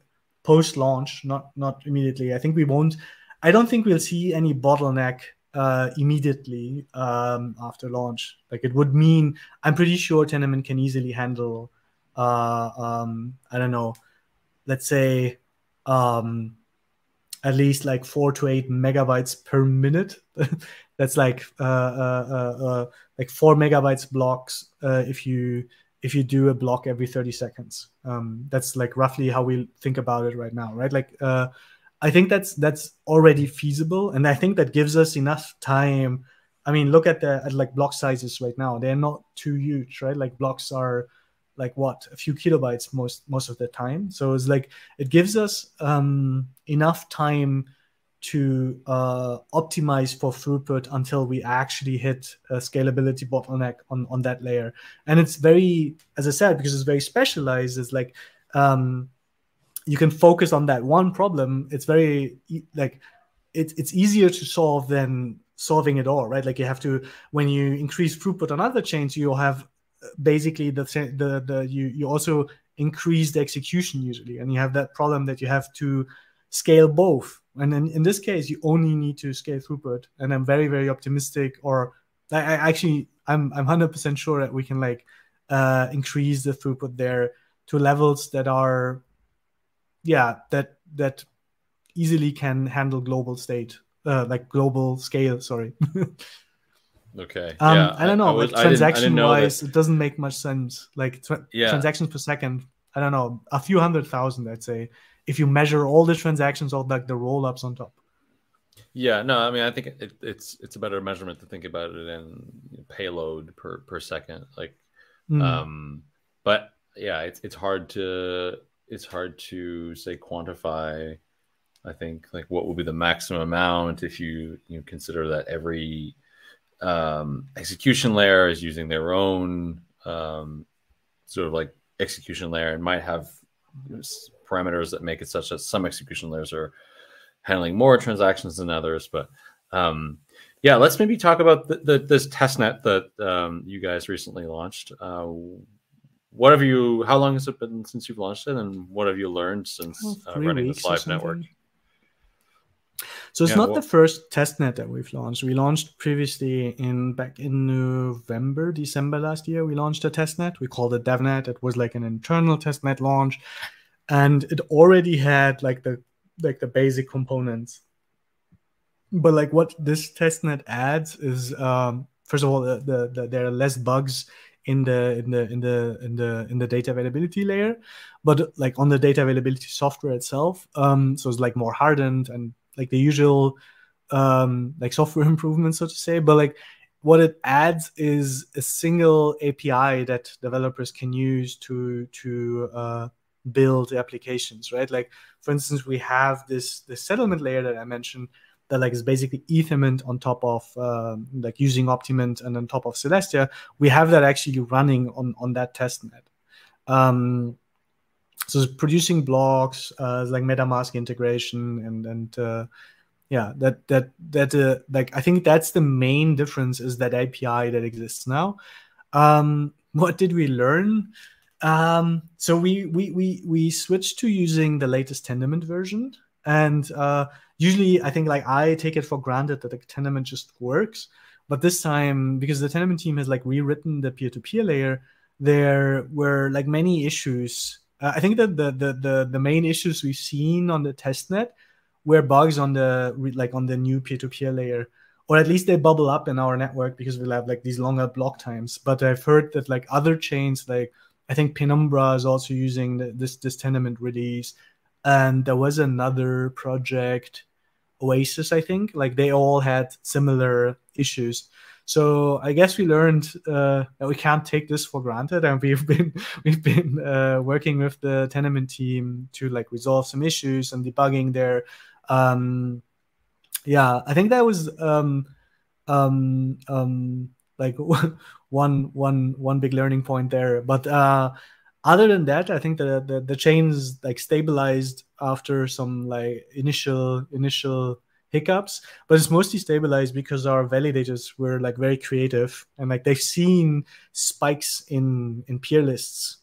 post launch, not not immediately. I think we won't. I don't think we'll see any bottleneck uh, immediately um, after launch. Like it would mean, I'm pretty sure Tendermint can easily handle. Uh, um, I don't know. Let's say um, at least like four to eight megabytes per minute. <laughs> That's like uh, uh, uh, uh, like four megabytes blocks uh, if you if you do a block every 30 seconds. Um, that's like roughly how we think about it right now right? Like uh, i think that's that's already feasible and i think that gives us enough time. I mean look at the at like block sizes right now. They're not too huge right? Like blocks are like what? A few kilobytes most most of the time. So it's like it gives us um, enough time to uh, optimize for throughput until we actually hit a scalability bottleneck on, on that layer. And it's very, as I said, because it's very specialized, it's like um, you can focus on that one problem. It's very like it's it's easier to solve than solving it all, right? Like you have to when you increase throughput on other chains, you'll have uh, basically the the the you you also increase the execution usually, and you have that problem that you have to scale both and in, in this case, you only need to scale throughput. And I'm very, very optimistic, or I, I actually, I'm, I'm 100% sure that we can like uh, increase the throughput there to levels that are, yeah, that that easily can handle global state, uh, like global scale. Sorry. <laughs> okay. Um, yeah, I don't know. I, I was, like transaction wise, it doesn't make much sense. Like tra- yeah. transactions per second. I don't know, a few hundred thousand, I'd say if you measure all the transactions or like the roll ups on top. Yeah, no, I mean, I think it, it's it's a better measurement to think about it in payload per per second, like, mm. um, but yeah, it's it's hard to it's hard to say quantify. I think like what will be the maximum amount if you you consider that every um, execution layer is using their own um, sort of like execution layer and might have parameters that make it such that some execution layers are handling more transactions than others. But um, yeah, let's maybe talk about the, the, this testnet that um, you guys recently launched. Uh, what have you? How long has it been since you've launched it, and what have you learned since uh, running this live network? So it's yeah, not well, the first testnet that we've launched. We launched previously in back in November, December last year. We launched a testnet. We called it DevNet. It was like an internal testnet launch, and it already had like the like the basic components. But like what this testnet adds is um, first of all the, the, the there are less bugs in the in the in the in the in the data availability layer but like on the data availability software itself um so it's like more hardened and like the usual um like software <laughs> improvements so to say but like what it adds is a single api that developers can use to to uh, build applications right like for instance we have this this settlement layer that i mentioned that like is basically Ethermint on top of um, like using Optimint and on top of Celestia. We have that actually running on on that testnet. Um, so it's producing blocks, uh, like MetaMask integration, and and uh, yeah, that that that uh, like I think that's the main difference is that API that exists now. Um, what did we learn? Um, so we we we we switched to using the latest Tendermint version, and uh, usually I think like I take it for granted that the Tendermint just works. But this time, because the Tendermint team has like rewritten the peer-to-peer layer, there were like many issues. Uh, I think that the, the the the main issues we've seen on the testnet were bugs on the like on the new peer-to-peer layer, or at least they bubble up in our network because we'll have like these longer block times. But I've heard that like other chains, like I think Penumbra is also using the, this this Tendermint release, and there was another project Oasis, I think. Like they all had similar issues. So I guess we learned uh, that we can't take this for granted, and we've <laughs> been we've been uh, working with the Tendermint team to like resolve some issues and debugging there. Um, yeah, I think that was um, um, um, like <laughs> one one one big learning point there. But uh, other than that, I think the, the the chains like stabilized after some like initial initial hiccups, but it's mostly stabilized because our validators were like very creative and like they've seen spikes in in peer lists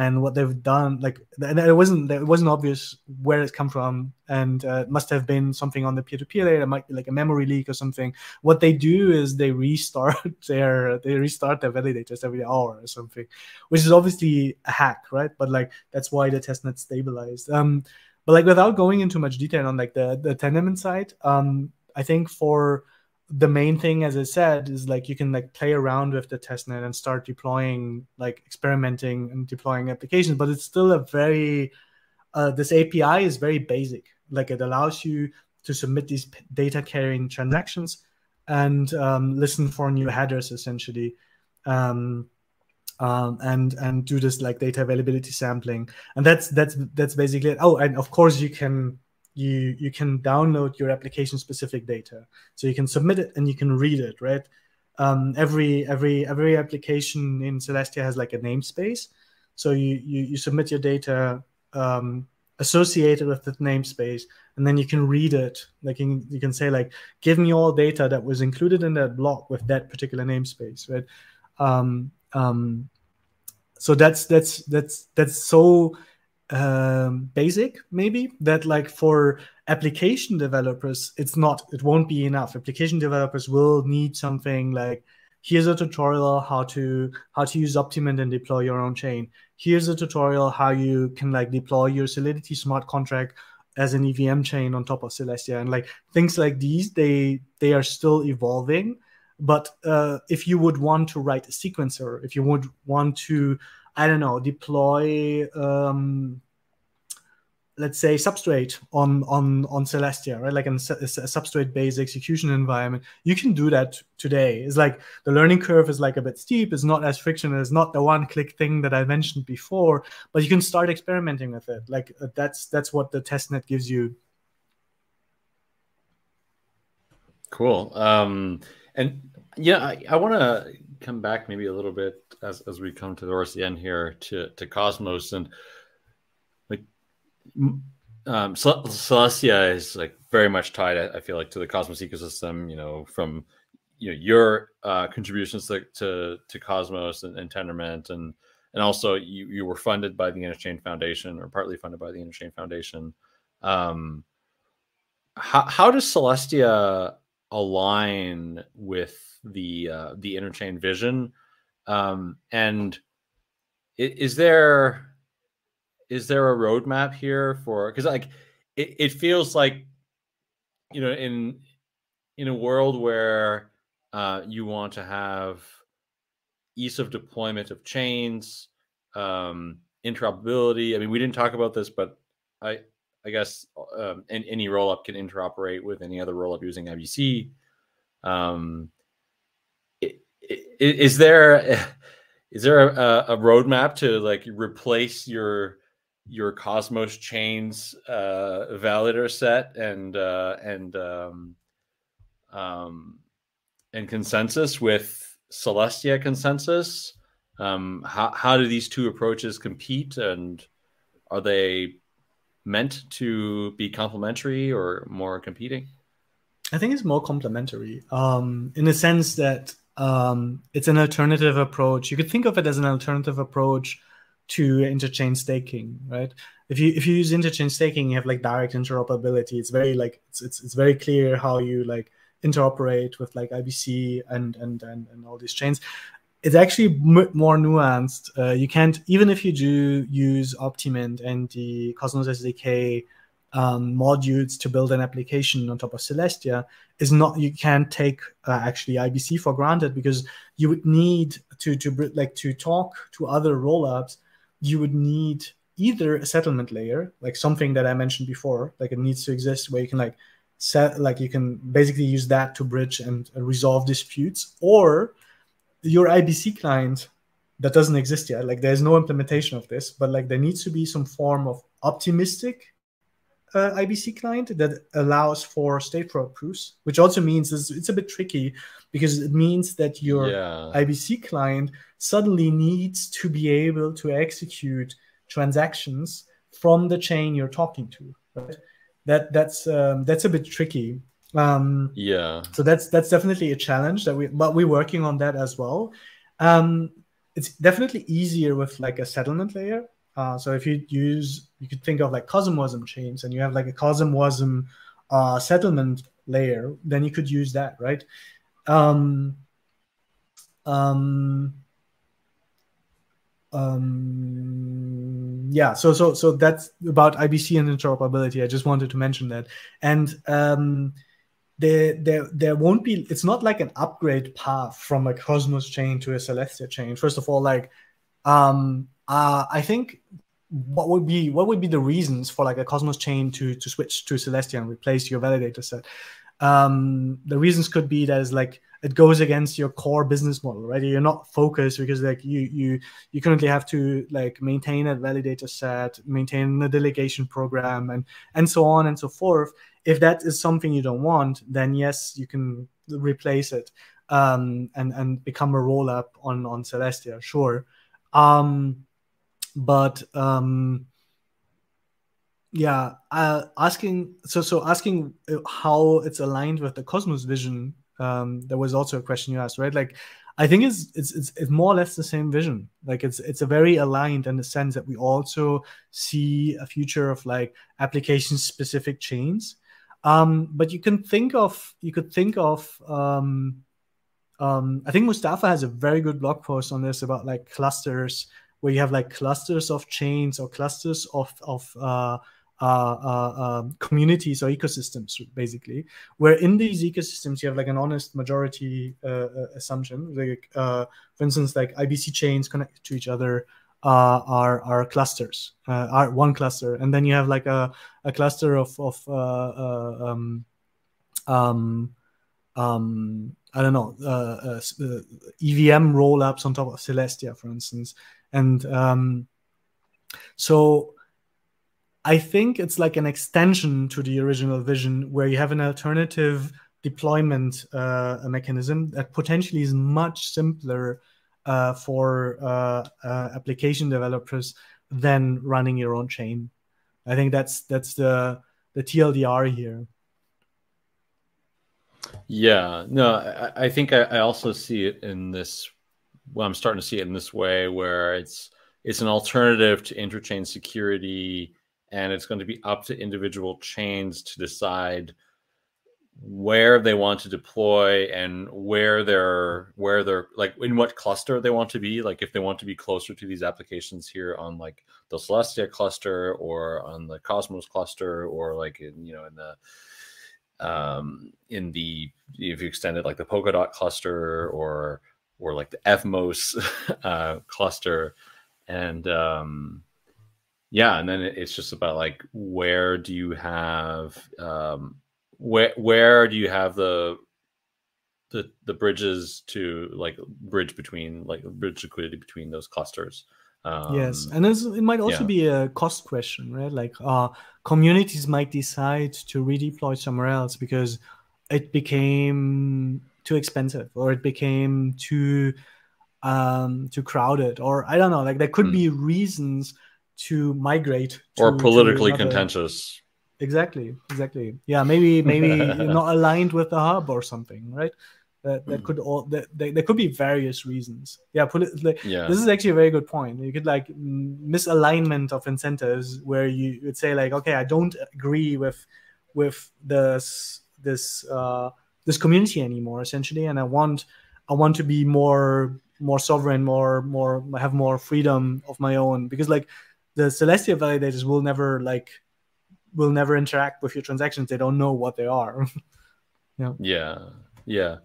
and what they've done like and it wasn't it wasn't obvious where it's come from and uh, must have been something on the peer-to-peer layer it might be like a memory leak or something. What they do is they restart <laughs> their they restart their validators every hour or something which is obviously a hack right? But like that's why the testnet stabilized. Um but like without going into much detail on like the the Tendermint side um i think for the main thing as i said is like you can like play around with the testnet and start deploying like experimenting and deploying applications but it's still a very uh, this api is very basic. Like it allows you to submit these data carrying transactions and um, listen for new headers essentially um, um, and and do this like data availability sampling. And that's that's that's basically it. Oh and of course you can you you can download your application specific data. So you can submit it and you can read it right? Um, every every every application in celestia has like a namespace. So you you, you submit your data um, associated with that namespace and then you can read it. Like you you can say like give me all data that was included in that block with that particular namespace right? Um, um, so that's that's that's that's so um, basic maybe that like for application developers it's not it won't be enough. Application developers will need something like here's a tutorial how to how to use optimint and deploy your own chain. Here's a tutorial how you can like deploy your solidity smart contract as an evm chain on top of celestia. And like things like these they they are still evolving. But uh, if you would want to write a sequencer if you would want to I don't know, deploy um, let's say substrate on on on celestia right? Like a substrate based execution environment. You can do that today. It's like the learning curve is like a bit steep. It's not as frictionless. It's not the one click thing that i mentioned before but you can start experimenting with it. Like uh, that's that's what the testnet gives you. Cool. Um and yeah i, I want to come back maybe a little bit as, as we come towards the end here to, to Cosmos and like um, Celestia is like very much tied. I feel like to the Cosmos ecosystem. You know, from you know your uh, contributions to, to, to Cosmos and, and Tendermint, and and also you you were funded by the Interchain Foundation or partly funded by the Interchain Foundation. Um, how how does Celestia align with the uh, the Interchain vision? Um, and is there is there a roadmap here for because like it, it feels like you know in in a world where uh, you want to have ease of deployment of chains um, interoperability i mean we didn't talk about this but i i guess um, any rollup can interoperate with any other rollup using ibc um, is there is there a, a roadmap to like replace your your Cosmos chains uh, validator set and uh, and um, um, and consensus with Celestia consensus. Um, how how do these two approaches compete, and are they meant to be complementary or more competing? I think it's more complementary um, in the sense that um, it's an alternative approach. You could think of it as an alternative approach to interchain staking, right? If you if you use interchain staking, you have like direct interoperability. It's very like it's it's, it's very clear how you like interoperate with like IBC and and and, and all these chains. It's actually more nuanced. Uh, you can't even if you do use Optimint and the Cosmos SDK um, modules to build an application on top of Celestia is not you can't take uh, actually IBC for granted because you would need to to like to talk to other rollups you would need either a settlement layer, like something that I mentioned before, like it needs to exist where you can like set, like you can basically use that to bridge and resolve disputes, or your IBC client that doesn't exist yet. Like there's no implementation of this, but like there needs to be some form of optimistic uh, IBC client that allows for stateful proofs, which also means it's, it's, a bit tricky because it means that your yeah. IBC client suddenly needs to be able to execute transactions from the chain you're talking to. Right? That that's um, that's a bit tricky. Um, yeah. So that's that's definitely a challenge that we, but we're working on that as well. Um, it's definitely easier with like a settlement layer uh, so if you use, you could think of like CosmWasm chains, and you have like a CosmWasm uh, settlement layer, then you could use that, right? Um, um, um, yeah. So so so that's about IBC and interoperability. I just wanted to mention that, and um, there there there won't be. It's not like an upgrade path from a Cosmos chain to a Celestia chain. First of all, like um uh, I think what would be what would be the reasons for like a Cosmos chain to to switch to Celestia and replace your validator set? Um, the reasons could be that is like it goes against your core business model, right? You're not focused because like you you you currently have to like maintain a validator set, maintain a delegation program, and and so on and so forth. If that is something you don't want, then yes, you can replace it um, and and become a roll up on on Celestia, sure. Um, but um, yeah, uh, asking so so asking how it's aligned with the Cosmos vision. Um, there was also a question you asked, right? Like, I think it's, it's it's it's more or less the same vision. Like it's it's a very aligned in the sense that we also see a future of like application specific chains. Um, but you can think of you could think of um, um, I think Mustafa has a very good blog post on this about like clusters where you have like clusters of chains or clusters of of uh, uh, uh, um, communities or ecosystems, basically. Where in these ecosystems you have like an honest majority uh, uh, assumption. Like, uh, for instance, like IBC chains connected to each other are are clusters, are one cluster, and then you have like a, a cluster of of um, um, um, I don't know, uh, uh, EVM rollups on top of Celestia, for instance. And um, so I think it's like an extension to the original vision where you have an alternative deployment uh, mechanism that potentially is much simpler uh, for uh, uh, application developers than running your own chain. I think that's that's the the TLDR here. Yeah, no, I, I think I, I, also see it in this. Well, I'm starting to see it in this way where it's it's an alternative to interchain security, and it's going to be up to individual chains to decide where they want to deploy and where they're where they're like in what cluster they want to be. Like if they want to be closer to these applications here on like the celestia cluster or on the cosmos cluster or like in you know in the um in the if you extended like the polkadot cluster or or like the evmos <laughs> uh cluster. And um yeah and then it's just about like where do you have um where where do you have the the the bridges to like bridge between like bridge liquidity between those clusters? Um, yes and it might also yeah. be a cost question right? Like uh communities might decide to redeploy somewhere else because it became too expensive or it became too um too crowded or i don't know like there could mm. be reasons to migrate to, or politically contentious. Exactly exactly. Yeah maybe <laughs> maybe not aligned with the hub or something right? That, that hmm. could all that, that there could be various reasons. Yeah like, yeah. this is actually a very good point. You could like misalignment of incentives where you would say like okay i don't agree with with this this uh this community anymore essentially and i want i want to be more more sovereign more more have more freedom of my own because like the celestia validators will never like will never interact with your transactions. They don't know what they are. <laughs> yeah. Yeah. Yeah.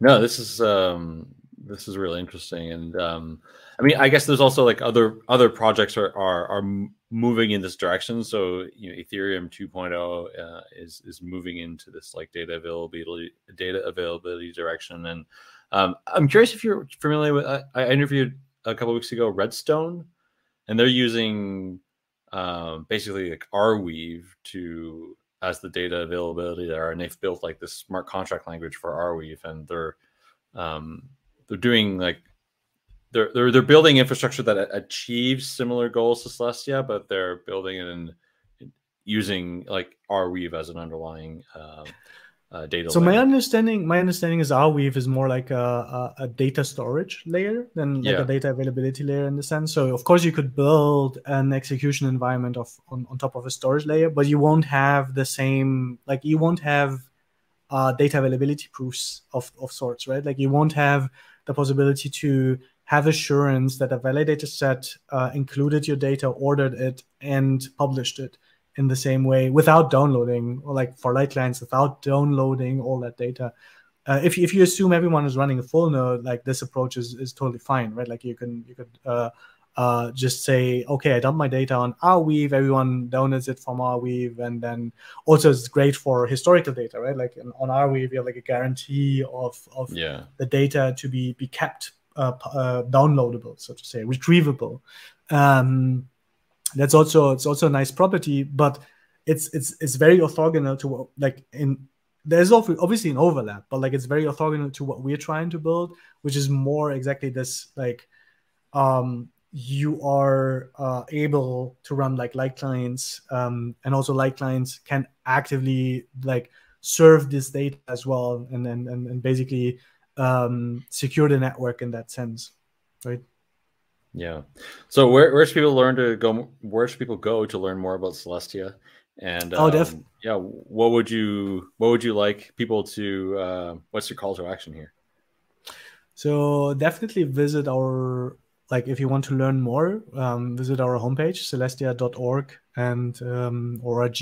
No, this is um this is really interesting and um I mean I guess there's also like other other projects are are, are moving in this direction. So you know Ethereum 2.0 uh, is is moving into this like data availability data availability direction. And um, I'm curious if you're familiar with I, I interviewed a couple weeks ago Redstone and they're using um, basically like Arweave to as the data availability there, and they've built like this smart contract language for Arweave, and they're um, they're doing like they're they're they're building infrastructure that achieves similar goals to Celestia, but they're building it in using like Arweave as an underlying uh, uh, data. So layer. my understanding, my understanding is Arweave is more like a, a, a data storage layer than like yeah. a data availability layer in the sense. So of course you could build an execution environment of on, on top of a storage layer, but you won't have the same like you won't have uh, data availability proofs of, of sorts, right? Like you won't have the possibility to have assurance that a validator set uh, included your data, ordered it, and published it in the same way without downloading, or like for light clients, without downloading all that data. Uh, if, if you assume everyone is running a full node, like this approach is, is totally fine, right? Like you can you could uh, uh, just say, okay, I dump my data on Arweave. everyone downloads it from Arweave, and then also it's great for historical data, right? Like on Arweave, you have like a guarantee of of yeah. the data to be be kept uh, uh, downloadable, so to say, retrievable. Um, that's also it's also a nice property but it's it's it's very orthogonal to like in there's obviously an overlap but like it's very orthogonal to what we're trying to build which is more exactly this like um you are uh, able to run like light clients um, and also light clients can actively like serve this data as well and and, and, and basically um, secure the network in that sense right yeah. So where where should people learn to go? Where should people go to learn more about Celestia? And oh, um, oh, def- yeah, what would you what would you like people to? Uh, what's your call to action here? So definitely visit our like if you want to learn more, um, visit our homepage celestia.org and um, org,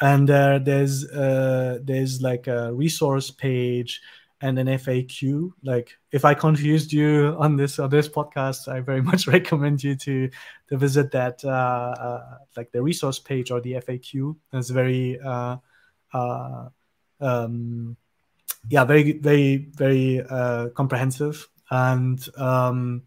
and uh, there's uh, there's like a resource page and an FAQ. Like if I confused you on this on this podcast, I very <laughs> much recommend you to to visit that uh, uh, like the resource page or the FAQ. It's very uh, uh, um, yeah, very very very uh, comprehensive and um,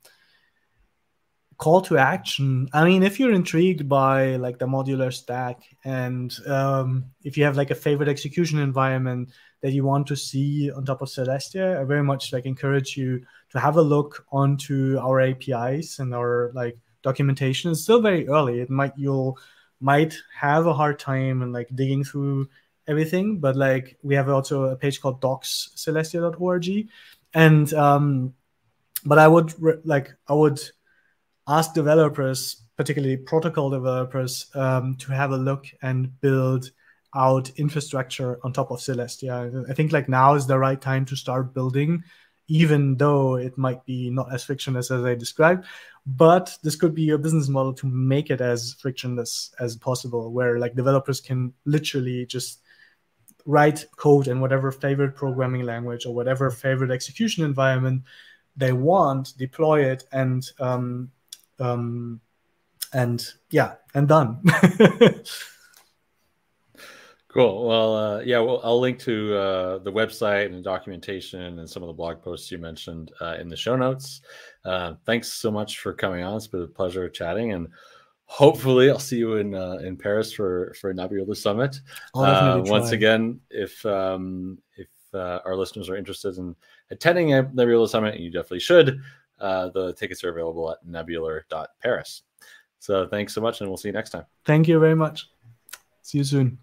call to action. I mean, if you're intrigued by like the modular stack and um, if you have like a favorite execution environment that you want to see on top of Celestia, I very much like encourage you to have a look onto our APIs and our like documentation. It's still very early. It might you'll might have a hard time and like digging through everything, but like we have also a page called docs.celestia.org, and um, but I would like I would ask developers, particularly protocol developers, um, to have a look and build out infrastructure on top of Celestia. I think like now is the right time to start building, even though it might be not as frictionless as I described. But this could be a business model to make it as frictionless as possible, where like developers can literally just write code in whatever favorite programming language or whatever favorite execution environment they want, deploy it, and um, um, and yeah, and done. <laughs> cool. Well, uh, yeah, well, I'll link to uh, the website and documentation and some of the blog posts you mentioned uh, in the show notes. Uh, thanks so much for coming on. It's been a pleasure chatting, and hopefully, I'll see you in uh, in Paris for for Nebular Summit. Uh, once again, if um, if our listeners are interested in attending Nebular Summit, and you definitely should. Uh, the tickets are available at nebular.paris. So thanks so much, and we'll see you next time. Thank you very much. See you soon.